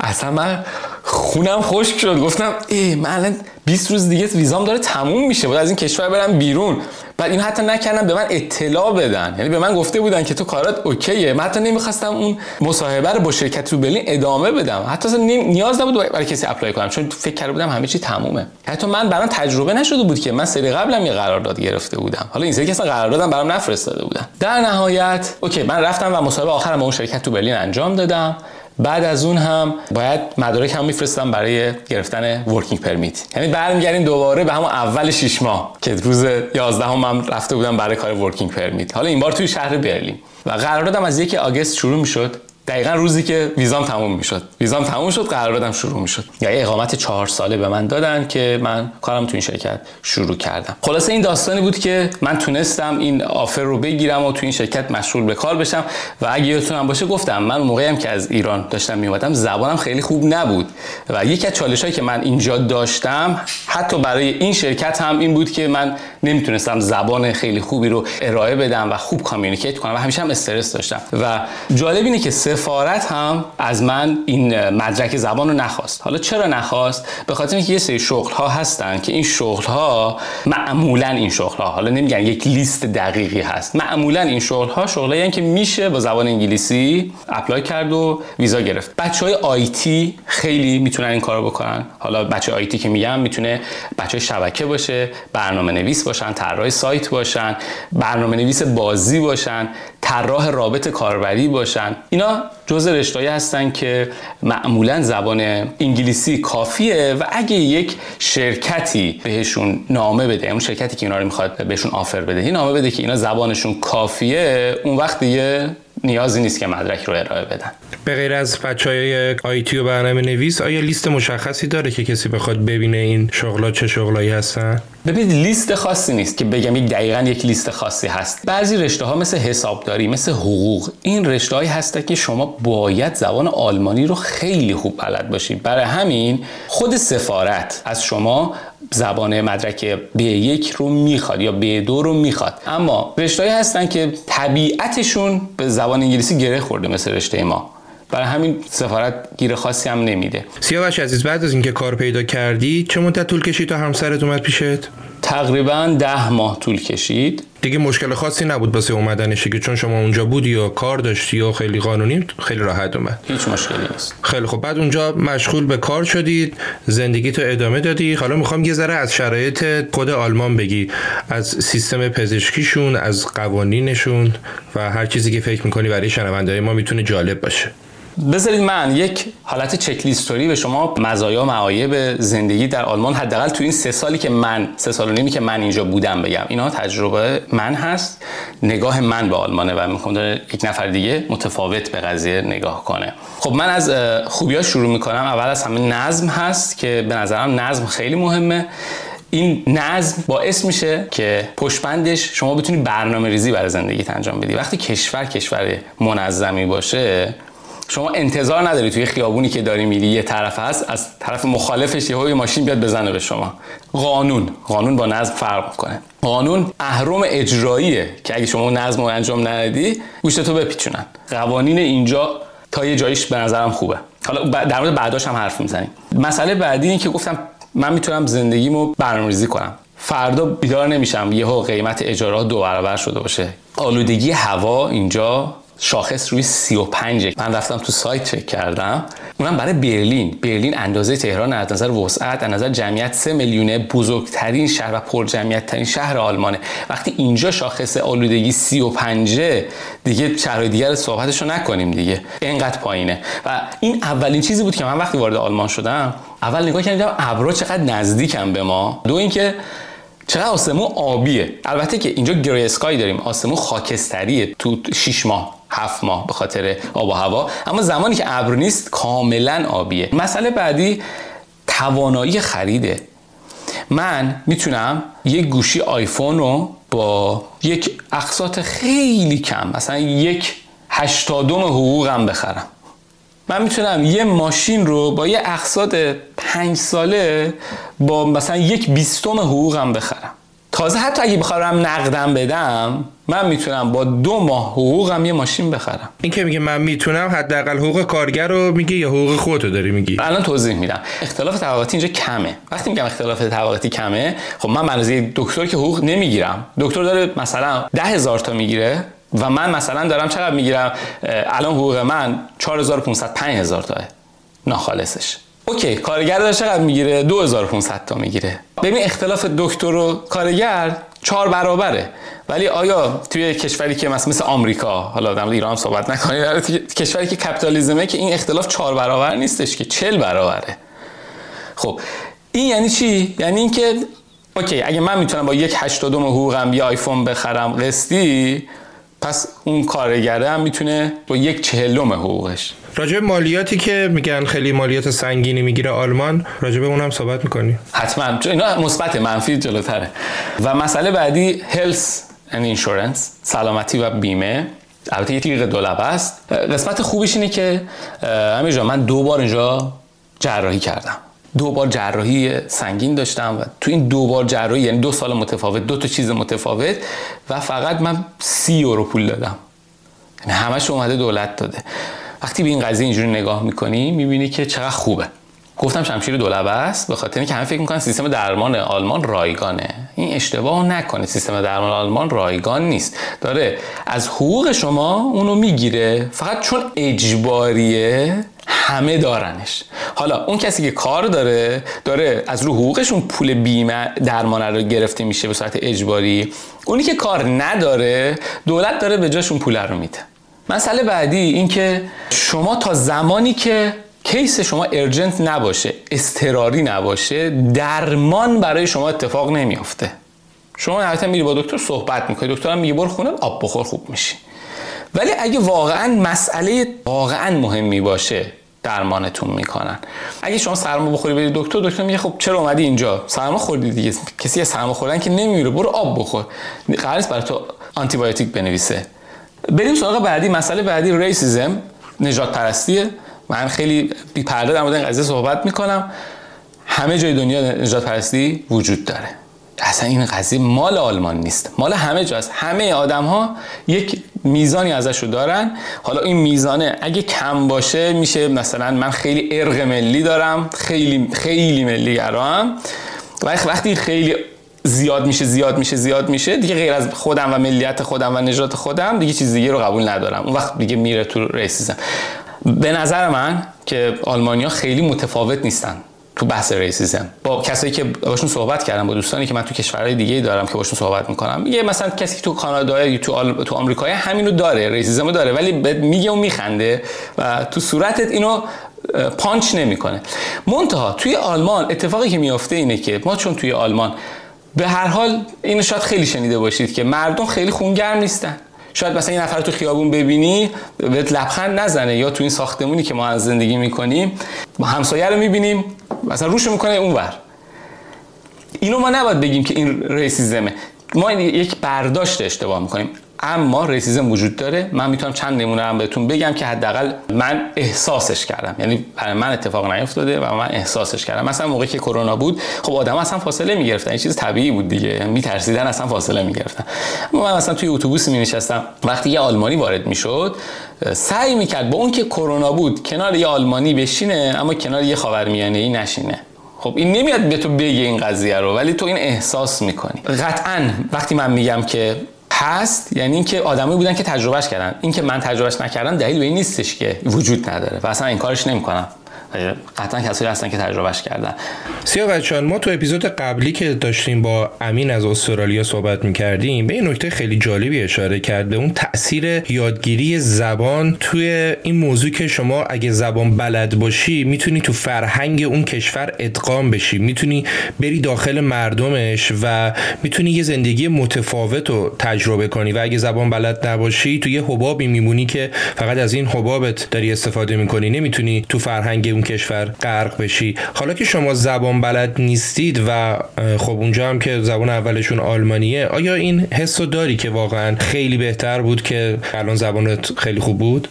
اصلا من خونم خشک شد. گفتم ای من الان 20 روز دیگه ویزام داره تموم میشه. بود از این کشور برم بیرون. بعد این حتی نکردم به من اطلاع بدن. یعنی به من گفته بودن که تو کارات okay ـه. من حتی نمی‌خواستم اون مصاحبه رو با شرکت تو برلین ادامه بدم. حتی نیاز نبود برای کسی apply کنم چون فکر کرده بودم همه چی تمومه. حتی من برام تجربه نشده بود که من سری قبلم یه قرارداد گرفته بودم. حالا این سری که اصلا قراردادم برام نفرستاده بودن. در نهایت okay من رفتم و مصاحبه آخرم با اون شرکت تو برلین انجام دادم. بعد از اون هم باید مدارک هم میفرستم برای گرفتن working permit یعنی برمیگردیم دوباره به همون اول 6 ماه که روز 11 هم من رفته بودم برای کار working permit حالا این بار توی شهر برلین. و قراردادم از یک آگست شروع می‌شد. دقیقا روزی که ویزام تموم می‌شد. ویزام تموم شد قراردادم شروع می‌شد. یعنی اقامت چهار ساله به من دادن که من کارم تو این شرکت شروع کردم. خلاصه این داستانی بود که من تونستم این offer رو بگیرم و تو این شرکت مشغول به کار بشم. و اگه یادتونم باشه گفتم من موقعی هم که از ایران داشتم میومدم زبانم خیلی خوب نبود. و یکی از چالشایی که من اینجا داشتم حتی برای این شرکت هم این بود که من نمی‌تونستم زبان خیلی خوبی رو ارائه بدم و خوب communicate کنم و همیشه هم استرس داشتم. و جالب اینه که سفارت هم از من این مدرک زبان رو نخواست. حالا چرا نخواست؟ به خاطر اینکه یه سری شغل ها هستن که این شغل ها معمولا این شغل ها حالا نمیگن یک لیست دقیقی هست معمولا این شغل ها شغلایی که میشه با زبان انگلیسی apply کرد و ویزا گرفت. بچه های IT خیلی می‌تونن این کارو بکنن. حالا بچه IT که میگم می‌تونه بچه شبکه باشه برنامه نویس باشن طراح سایت باشن برنامه نویس بازی باشن. طراح رابط کاربری باشن اینا جز رشتهایی هستن که معمولا زبان انگلیسی کافیه و اگه یک شرکتی بهشون نامه بده اون شرکتی که اینا رو می‌خواد بهشون آفر بده این نامه بده که اینا زبانشون کافیه اون وقت دیگه نیازی نیست که مدرک رو ارائه بدن به غیر از بچه های آیتی و برنامه نویس آیا لیست مشخصی داره که کسی بخواد ببینه این شغلا چه شغلایی هستن؟ ببینید لیست خاصی نیست که بگم یک دقیقا یک لیست خاصی هست. بعضی رشته ها مثل حسابداری مثل حقوق این رشته هایی هست که شما باید زبان آلمانی رو خیلی خوب بلد باشید برای همین خود سفارت از شما زبان مدرک B1 رو می‌خواد یا B2 رو می‌خواد. اما رشتهایی هستن که طبیعتشون به زبان انگلیسی گره خورده مثل رشته ما. برای همین سفارت گیر خاصی هم نمیده. سیاوش عزیز بعد از اینکه کار پیدا کردی چه مدت طول کشید تا همسرت اومد پیشت؟ تقریبا ده ماه طول کشید. دیگه مشکل خاصی نبود واسه اومدنش که چون شما اونجا بودی یا کار داشتی یا خیلی قانونی خیلی راحت اومد. هیچ مشکلی نیست. خیلی خب بعد اونجا مشغول به کار شدید زندگی تو ادامه دادی. حالا می‌خوام یه ذره از شرایط خود آلمان بگی. از سیستم پزشکیشون از قوانینشون و هر چیزی که فکر می‌کنی برای شنونده ما می‌تونه جالب باشه. بذارید من یک حالت چک لیستوری به شما مزایا و معایب زندگی در آلمان حداقل تو این سه سالی که من سه سال و نیمی که من اینجا بودم بگم. اینا تجربه من هست. نگاه من به آلمانه و می‌خوام یک نفر دیگه متفاوت به قضیه نگاه کنه. خب من از خوبیاش شروع می‌کنم. اول از همه نظم هست که به نظرم نظم خیلی مهمه. این نظم باعث میشه که پشتبندش شما بتونی برنامه ریزی برای زندگیت انجام بدی. وقتی کشور کشور منظمی باشه شما انتظار نداری توی خیابونی که داری میری یه طرف هست از طرف مخالفش یه ماشین بیاد بزنه به شما. قانون. قانون با نظم فرق می‌کنه. قانون اهرم اجراییه که اگه شما نظم رو انجام ندی گوشت تو بپیچونن. قوانین اینجا تا یه جاییش به نظرم خوبه. حالا در مورد بعداش هم حرف می‌زنیم. مسئله بعدی این که گفتم من می‌تونم زندگیمو برنامه‌ریزی کنم. فردا بیدار نمیشم. یهو قیمت اجاره دو برابر شده باشه. آلودگی هوا اینجا شاخص روی 35 من رفتم تو سایت چک کردم. اونم برای برلین. برلین اندازه تهران از نظر وسعت از نظر جمعیت 3 میلیونه بزرگترین شهر و پر جمعیت ترین شهر آلمانه. وقتی اینجا شاخص آلودگی 35 دیگه شهرهای دیگر صحبتشو نکنیم دیگه. اینقدر پایینه. و این اولین چیزی بود که من وقتی وارد آلمان شدم اول نگاه کردم ابرا چقدر نزدیکم به ما. دو اینکه چقدر آسمون آبیه. البته که اینجا گری اسکای داریم. آسمون خاکستریه تو 6 ماه. هفت ماه به خاطر آب و هوا. اما زمانی که ابر نیست کاملا آبیه. مسئله بعدی توانایی خریده. من می‌تونم یک گوشی آیفون رو با یک اقساط خیلی کم مثلا یک هشتادم حقوقم بخرم. من می‌تونم یه ماشین رو با یه اقساط پنج ساله با مثلا یک بیستم حقوقم بخرم. تازه حتی اگه بخوام نقدم بدم من می‌تونم با دو ماه حقوقم یه ماشین بخرم. این که میگه من می‌تونم حداقل حقوق کارگر رو میگه یا حقوق خودتو داری میگی؟ الان توضیح میدم. اختلاف طبقاتی اینجا کمه. وقتی میگم اختلاف طبقاتی کمه خب من منظور دکتر که حقوق نمی‌گیرم دکتر داره مثلا ده هزار تا می‌گیره و من مثلا دارم چقدر می‌گیرم؟ الان حقوق من 4500 5000 تاه. ناخالصش. اوکی کارگر چقدر می‌گیره؟ 2500 تا می‌گیره. ببین اختلاف دکتر و کارگر چهار برابره. ولی آیا توی کشوری که مثلا مثل آمریکا حالا در ایران صحبت نکنیم کشوری که کپیتالیزمه که این اختلاف چهار برابر نیستش که چل برابره. خب این یعنی چی؟ یعنی اینکه اوکی اگه من می‌تونم با یک هشتادم حقوقم یه آیفون بخرم قسطی پس اون کارگره هم می‌تونه با یک چهلم حقوقش. راجع مالیاتی که میگن خیلی مالیات سنگینی می‌گیره آلمان راجع به اونم صحبت می‌کنی. حتما. اینا مثبت منفی جلوتره. و مسئله بعدی هلس and اینشورنس سلامتی و بیمه. البته یه تیغ دولبه است. قسمت خوبیش اینه که همین من دو بار اینجا جراحی کردم. دو بار جراحی سنگین داشتم و تو این دو بار جراحی یعنی دو سال متفاوت دو تا چیز متفاوت و فقط من سی یورو پول دادم. یعنی همش اومده دولت داده. وقتی به این قضیه اینجوری نگاه می‌کنی می‌بینی که چقدر خوبه. گفتم شمشیر دولبه است به خاطر اینکه همه فکر می‌کنن سیستم درمان آلمان رایگانه. این اشتباه نکنه سیستم درمان آلمان رایگان نیست. داره از حقوق شما اونو می‌گیره فقط چون اجباریه همه دارنش. حالا اون کسی که کار داره داره از رو حقوقش اون پول بیمه درمانه رو گرفته میشه به صورت اجباری. اونی که کار نداره دولت داره به جاش اون پول رو میده. مسئله بعدی این که شما تا زمانی که کیس شما ارجنت نباشه استراری نباشه درمان برای شما اتفاق نمیافته. شما البته میری با دکتر صحبت می‌کنی. دکتر هم میگه برو خونه آب بخور خوب میشی. ولی اگه واقعا مسئله واقعا مهمی باشه درمانتون می‌کنن. اگه شما سرما بخوری برید دکتر دکتر میگه خب چرا اومدی اینجا؟ سرما خوردی دیگه. کسی سرما خوردن که نمیره برو آب بخور. قرار برای تو آنتی بایوتیک بنویسه. بریم سراغ بعدی. مسئله بعدی ریسیزم نجات پرستیه من خیلی بی پرده در مورد این قضیه صحبت می‌کنم. همه جای دنیا نجات پرستی وجود داره. اصلا این قضیه مال آلمان نیست. مال همه جاست. همه آدم ها یک میزانی ازش رو دارن. حالا این میزانه اگه کم باشه میشه مثلا من خیلی عرق ملی دارم خیلی خیلی ملی گرام وقتی خیلی زیاد میشه زیاد میشه زیاد میشه دیگه غیر از خودم و ملیت خودم و نژاد خودم دیگه چیز دیگه رو قبول ندارم. اون وقت دیگه میره تو racism به نظر من که آلمانیا خیلی متفاوت نیستن. تو بحث racism با کسایی که باشون صحبت کردم با دوستانی که من تو کشورهای دیگه دارم که باشون صحبت می‌کنم میگه مثلا کسی که تو کانادا یا تو آل... تو آمریکا همینو داره racism رو داره ولی میگه و میخنده و تو صورتت اینو پانچ نمی‌کنه. منتها توی آلمان اتفاقی که میافته اینه که ما چون توی آلمان به هر حال اینو شاید خیلی شنیده باشید که مردم خیلی خونگرم نیستن. شاید مثلا این نفر تو خیابون ببینی بهت لبخند نزنه یا تو این ساختمونی که ما از زندگی می‌کنیم همسایه رو می‌بینیم مثلا روش می‌کنه اونور. اینو ما نباید بگیم که این ریسیزمه. ما یک برداشت اشتباه می‌کنیم. اما ریسیزم وجود داره. من می‌تونم چند نمونه هم بهتون بگم که حداقل من احساسش کردم. یعنی برای من اتفاق نیفتاده و من احساسش کردم. مثلا موقعی که کرونا بود خب آدم اصلا فاصله می‌گرفتن. این چیز طبیعی بود دیگه. یعنی میترسیدن اصلا فاصله می‌گرفتن. من مثلا توی اتوبوس می نشستم وقتی یه آلمانی وارد می‌شد سعی می‌کرد با اون که کرونا بود کنار یه آلمانی بشینه اما کنار یه خاورمیانه ای نشینه. خب این نمیاد به تو بگه این قضیه رو ولی تو این احساس می‌کنی. قطعا وقتی من میگم که هست یعنی اینکه آدمایی بودن که تجربهش کردن. اینکه من تجربهش نکردم دلیل به این نیستش که وجود نداره و اصلا این کارش نمی‌کنم. قطعا کسایی هستن که تجربهش کردن. سیاه بچان ما تو اپیزود قبلی که داشتیم با امین از استرالیا صحبت می‌کردیم به این نکته خیلی جالبی اشاره کرده. اون تاثیر یادگیری زبان توی این موضوع که شما اگه زبان بلد باشی می‌تونی تو فرهنگ اون کشور ادغام بشی. می‌تونی بری داخل مردمش و می‌تونی یه زندگی متفاوت رو تجربه کنی. و اگه زبان بلد نباشی تو یه حبابی میمونی که فقط از این حبابت داری استفاده می‌کنی. نمی‌تونی تو فرهنگ اون کشور غرق بشی. حالا که شما زبان بلد نیستید و خب اونجا هم که زبان اولشون آلمانیه آیا این حس رو داری که واقعا خیلی بهتر بود که الان زبانت خیلی خوب بود؟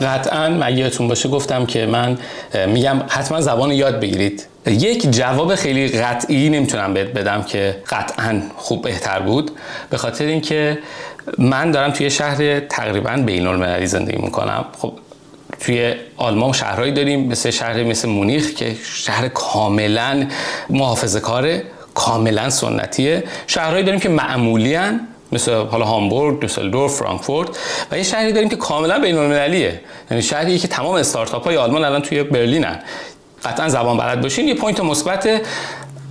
قطعا مگه باشه گفتم که من میگم حتما زبان یاد بگیرید. یک جواب خیلی قطعی نمی‌تونم بهت بدم که قطعا خوب بهتر بود. به خاطر اینکه من دارم توی شهر تقریبا بین زندگی می‌کنم. خب توی آلمان شهرهایی داریم مثل شهر مثل مونیخ که شهر کاملا محافظه کاره کاملا سنتیه. شهرهایی داریم که معمولی مثل حالا هامبورگ، دوسلدورف، فرانکفورت و یه شهری داریم که کاملا بین المللیه یعنی شهری که تمام استارتاپ های آلمان الان توی برلینن. قطعا زبان بلد باشین. یه point مثبت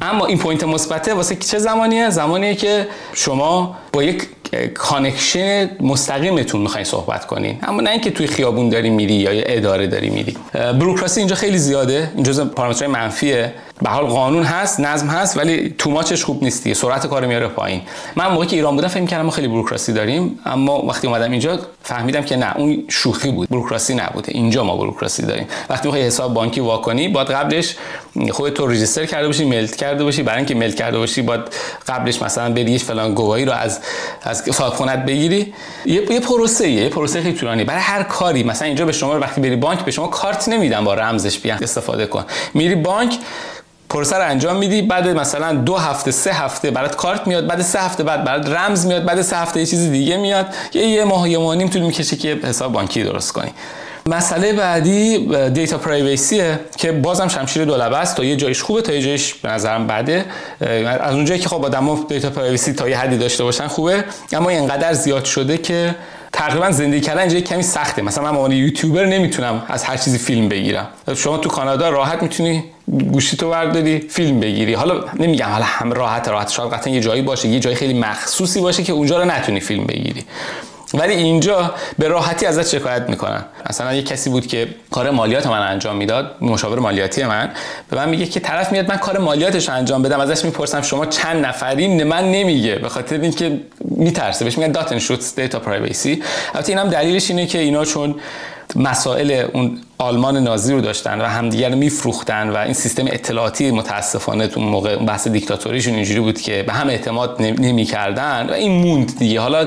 اما این point مثبته واسه چه زمانیه؟ زمانیه که شما با یک connection مستقیمتون می‌خواین صحبت کنین. اما نه اینکه توی خیابون داری میری یا اداره داری میری. بروکراسی اینجا خیلی زیاده. این جزء پارامترهای منفیه. به هر حال قانون هست نظم هست ولی تو much ـش خوب نیستی سرعت کار میاره پایین. من موقعی که ایران بودم فکر کردم ما خیلی بروکراسی داریم اما وقتی اومدم اینجا فهمیدم که نه اون شوخی بود. بروکراسی نبوده. اینجا ما بروکراسی داریم. وقتی می‌خوای حساب بانکی وا کنی باید قبلش خودت تو رجیستر کرده باشی ملت کرده باشی. برای اینکه ملت کرده باشی باید قبلش مثلا بری فلان گواهی رو از صاحب بگیری. یه یه پروسه یه پروسه خیلی طولانی برای هر کاری مثلا اینجا به شما وقتی بری بانک به شما کارت نمیدن با رمزش بیان استفاده کن. میری بانک پروسه رو انجام میدی بعد مثلا دو هفته سه هفته برات کارت میاد بعد سه هفته بعد برات رمز میاد بعد سه هفته یه چیز دیگه میاد. یه یه ماه یه ماه نیم طول می‌کشه که حساب بانکی درست کنی. مسئله بعدی data privacy ـه که بازم شمشیر دولبه است تا یه جایش خوبه تا یه جایش به نظرم بده. از اونجایی که خب آدم‌ها data privacy تا یه حدی داشته باشن خوبه اما اینقدر زیاد شده که تقریبا زندگی کردن اینجا کمی سخته. مثلا من عنوان یوتیوبر نمی‌تونم از هر چیزی فیلم بگیرم. شما تو کانادا راحت می‌تونی گوشی تو برداری فیلم بگیری. حالا نمیگم حالا هم راحت راحت شاید قطعا یه جایی باشه یه جای خیلی مخصوصی باشه که اونجا رو نتونی فیلم بگیری. ولی اینجا به راحتی ازت شکایت می‌کنن مثلا یه کسی بود که کار مالیات من انجام می‌داد مشاور مالیاتی من به من میگه که طرف میاد من کار مالیاتش انجام بدم ازش می‌پرسم شما چند نفرین من نمیگه به خاطر اینکه میترسه. بهش میگن Datenschutz data privacy البته اینم دلیلش اینه که اینا چون مسائل اون آلمان نازی رو داشتن و همدیگر رو میفروختن و این سیستم اطلاعاتی متاسفانه تو موقع بحث دیکتاتوریشون اینجوری بود که به هم اعتماد نمی‌کردن و این موند دیگه. حالا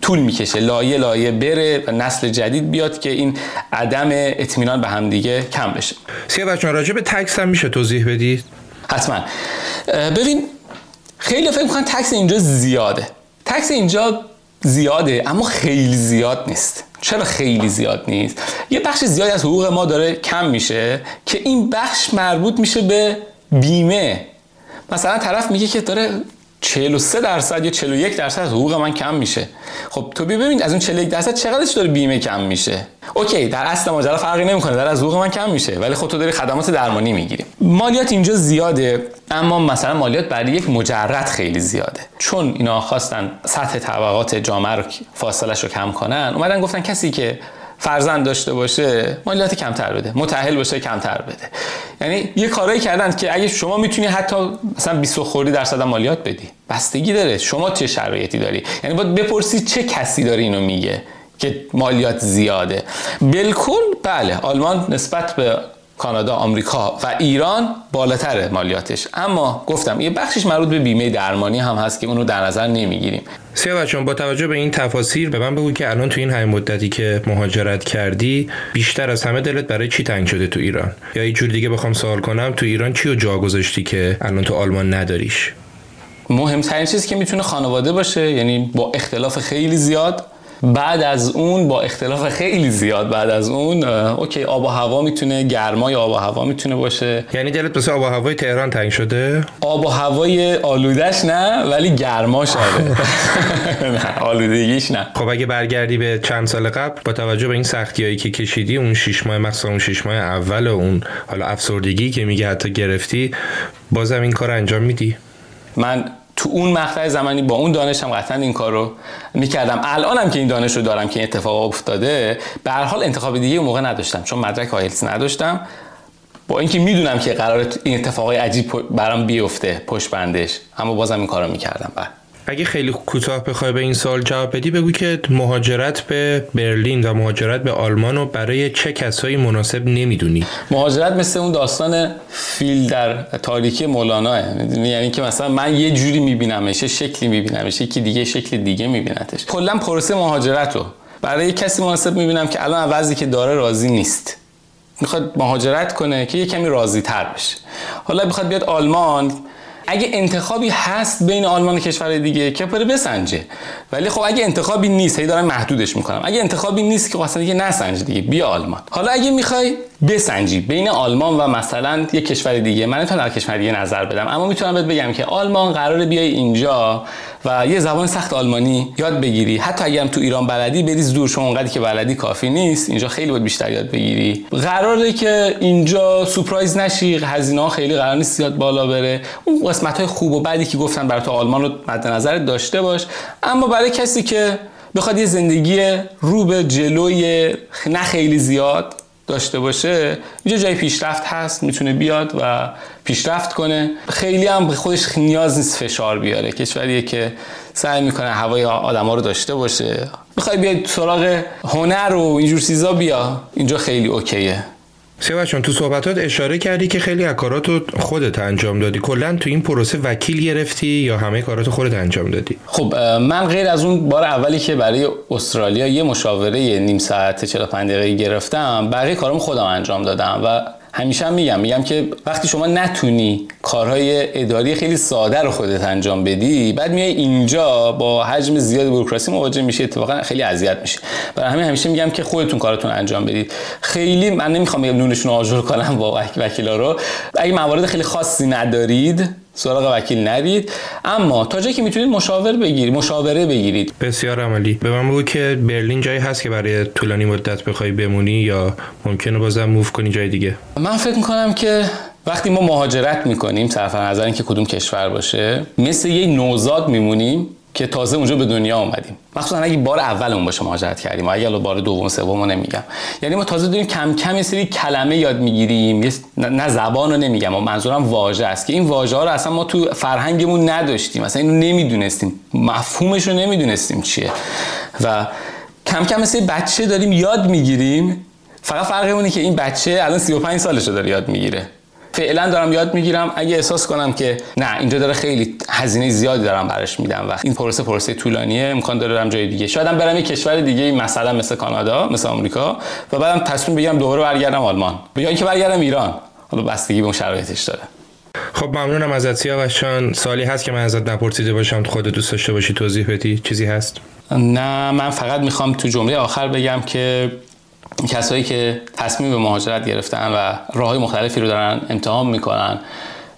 طول می‌کشه لایه لایه بره و نسل جدید بیاد که این عدم اطمینان به همدیگه کم بشه. سیاوش راجع به تکس هم میشه توضیح بدید؟ حتما. ببین خیلی فکر می‌کنن تکس اینجا زیاده. تکس اینجا زیاده اما خیلی زیاد نیست. چرا خیلی زیاد نیست؟ یه بخش زیادی از حقوق ما داره کم میشه که این بخش مربوط میشه به بیمه. مثلا طرف میگه که داره 43 درصد یا 41 درصد حقوق من کم میشه. خب تو ببین از اون 41 درصد چقدرش داره بیمه کم میشه؟ اوکی در اصل ماجرا فرقی نمی‌کنه در از حقوق من کم میشه ولی خب تو داری خدمات درمانی می‌گیری. مالیات اینجا زیاده اما مثلا مالیات برای یک مجرد خیلی زیاده. چون اینا خواستن سطح طبقات جامعه رو فاصلش رو کم کنن اومدن گفتن کسی که فرزند داشته باشه مالیات کمتر بده متأهل باشه کمتر بده. یعنی یه کارایی کردن که اگه شما می‌تونی حتی مثلا 20 خوردی درصد مالیات بدی بستگی داره. شما چه شرایطی داری؟ یعنی باید بپرسی چه کسی داره اینو میگه که مالیات زیاده. بالکل بله آلمان نسبت به کانادا، آمریکا و ایران بالاتر مالیاتش. اما گفتم یه بخشش مربوط به بیمه درمانی هم هست که اونو در نظر نمی‌گیریم. سیاوش با توجه به این تفاصیل به من بگو که الان تو این های مدتی که مهاجرت کردی بیشتر از همه دلت برای چی تنگ شده تو ایران؟ یا یه جور دیگه بخوام سوال کنم تو ایران چی رو جا گذاشتی که الان تو آلمان نداریش؟ مهمترین چیزی که می‌تونه خانواده باشه یعنی با اختلاف خیلی زیاد بعد از اون با اختلاف خیلی زیاد بعد از اون اوکی آب و هوا می‌تونه گرمای آب و هوا می‌تونه باشه. یعنی دلت واسه آب و هوای تهران تنگ شده؟ آب و هوای آلودش نه ولی گرماش آره. *laughs* نه آلودگیش نه. خب اگه برگردی به چند سال قبل با توجه به این سختیایی که کشیدی اون شش ماه مثلا اون شش ماه اول و اون حالا افسردگی که میگه حتی گرفتی بازم این کار انجام میدی؟ من تو اون مقطع زمانی با اون دانشم قطعا این کار رو می‌کردم. الانم که این دانش رو دارم که این اتفاق افتاده به هر حال انتخاب دیگه اون موقع نداشتم چون مدرک آیلتس نداشتم. با اینکه می‌دونم که قرار این اتفاقای عجیب برام بیفته پشت بندش. اما بازم این کارو می‌کردم. بعد اگه خیلی کوتاه بخوای به این سال جواب بدی بگو که مهاجرت به برلین و مهاجرت به آلمان رو برای چه کسایی مناسب نمی‌دونی؟ مهاجرت مثل اون داستان فیل در تاریکی مولانا یعنی که مثلا من یه جوری میبینمش شکلی میبینمش یکی دیگه شکل دیگه میبینتش. کلا پروسه مهاجرت رو برای کسی مناسب می‌بینم که الان وضعی که داره راضی نیست. می‌خواد مهاجرت کنه که یه کمی راضی تر بشه. حالا می‌خواد بیاد آلمان اگه انتخابی هست بین آلمان و کشور دیگه که بره بسنجه. ولی خب اگه انتخابی نیست هی دارم محدودش می‌کنم. اگه انتخابی نیست که اصلا دیگه نسنج دیگه بیا آلمان. حالا اگه می‌خوای بسنجی. بین آلمان و مثلا یک کشور دیگه من نمی‌تونم در کشور دیگه نظر بدم اما می‌تونم بهت بگم که آلمان قراره بیای اینجا و یه زبان سخت آلمانی یاد بگیری. حتی اگه هم تو ایران بلدی بریز دور اونقدری که بلدی کافی نیست. اینجا خیلی باید بیشتر یاد بگیری. قراره که اینجا سورپرایز نشی هزینه ها خیلی قرار نیست زیاد بالا بره. اون قسمت های خوب و بعدی که گفتن برای تو آلمان رو مد نظر داشته باش. اما برای کسی که بخواد یه زندگی رو به جلوی نه خیلی زیاد داشته باشه اینجا جای پیشرفت هست می‌تونه بیاد و پیشرفت کنه. خیلی هم خودش نیاز نیست فشار بیاره. کشوریه که سعی می‌کنه هوای آدما رو داشته باشه. می‌خوای بیای سراغ هنر و اینجور چیزا بیا. اینجا خیلی اوکیه. سیاوش تو صحبتات اشاره کردی که خیلی از کاراتو خودت انجام دادی. کلا تو این پروسه وکیل گرفتی یا همه کاراتو خودت انجام دادی؟ خب من غیر از اون بار اولی که برای استرالیا یه مشاوره نیم ساعت 45 دقیقه گرفتم بقیه کارم خودم انجام دادم و همیشه هم میگم میگم که وقتی شما نتونی کارهای اداری خیلی ساده رو خودت انجام بدی بعد میای اینجا با حجم زیاد بوروکراسی مواجه میشه اتفاقا خیلی اذیت میشه برای همین همیشه میگم که خودتون کارتون انجام بدید. خیلی من نمی‌خوام بگم نونشون آجر کنم با وکیلا رو. اگه موارد خیلی خاصی ندارید سراغ وکیل نرید اما تا جایی که می‌تونید مشاور بگیرید مشاوره بگیرید. بسیار عملی به من بگو که برلین جایی هست که برای طولانی مدت بخوای بمونی یا ممکنه بازم موو کنی جای دیگه؟ من فکر می‌کنم که وقتی ما مهاجرت می‌کنیم صرف نظر اینکه کدوم کشور باشه مثل یه نوزاد میمونیم. که تازه اونجا به دنیا اومدیم. مخصوصا اگه بار اولمون باشه مهاجرت کردیم و اگه بار دوم سوم نمیگم. یعنی ما تازه داریم کم کم یه سری کلمه یاد می‌گیریم نه زبان رو نمیگم. و منظورم واژه است که این واژه ها رو اصلا ما تو فرهنگمون نداشتیم. اصلا اینو نمی‌دونستیم. مفهومش رو نمی‌دونستیم چیه. و کم کم مثل بچه داریم یاد می‌گیریم. فقط فرقمونه که این بچه الان 35 سالشه داره یاد می‌گیره. فعلا دارم یاد می‌گیرم. اگه احساس کنم که نه اینجا داره خیلی هزینه زیادی دارم برش میدم و این پروسه پروسه طولانیه امکان داره برم جای دیگه. شاید برم یه کشور دیگه مثلا مثل کانادا مثل آمریکا و بعدم تصمیم بگیرم دوباره برگردم آلمان. یا اینکه برگردم ایران. حالا بستگی به اون شرایطش داره. خب ممنونم ازت سیاوشان سالی هست که من ازت نپرسیده باشم. خود دوست داشته باشی توضیح بدی چیزی هست؟ نه من فقط می‌خوام تو جمله آخر بگم که کسایی که تصمیم به مهاجرت گرفتن و راه مختلفی رو دارن امتحان می‌کنن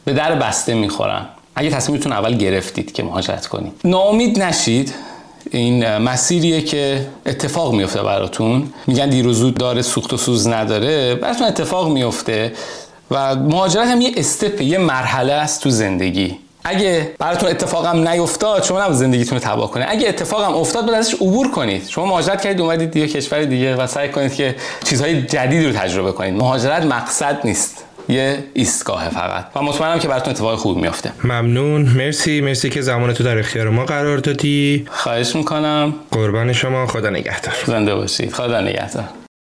به در بسته می‌خورن. اگه تصمیمتون اول گرفتید که مهاجرت کنید. ناامید نشید. این مسیریه که اتفاق میفته براتون. میگن دیر و زود داره سوخت و سوز نداره. براتون اتفاق میفته و مهاجرت هم یه استپ یه مرحله است تو زندگی. اگه براتون اتفاقم نیفتاد شما نباید زندگیتون رو تباه کنید اگه اتفاقم افتاد باید ازش عبور کنید. شما مهاجرت کردید اومدید دیگه کشور دیگه و سعی کنید که چیزهای جدید رو تجربه کنید. مهاجرت مقصد نیست. یه ایستگاه فقط. و مطمئنم که براتون اتفاق خوب میافته. ممنون. مرسی. مرسی که زمان تو در اختیار ما قرار دادی. خواهش می‌کنم. قربان شما. خدا نگهدار. زنده باشید. خدا نگهدار.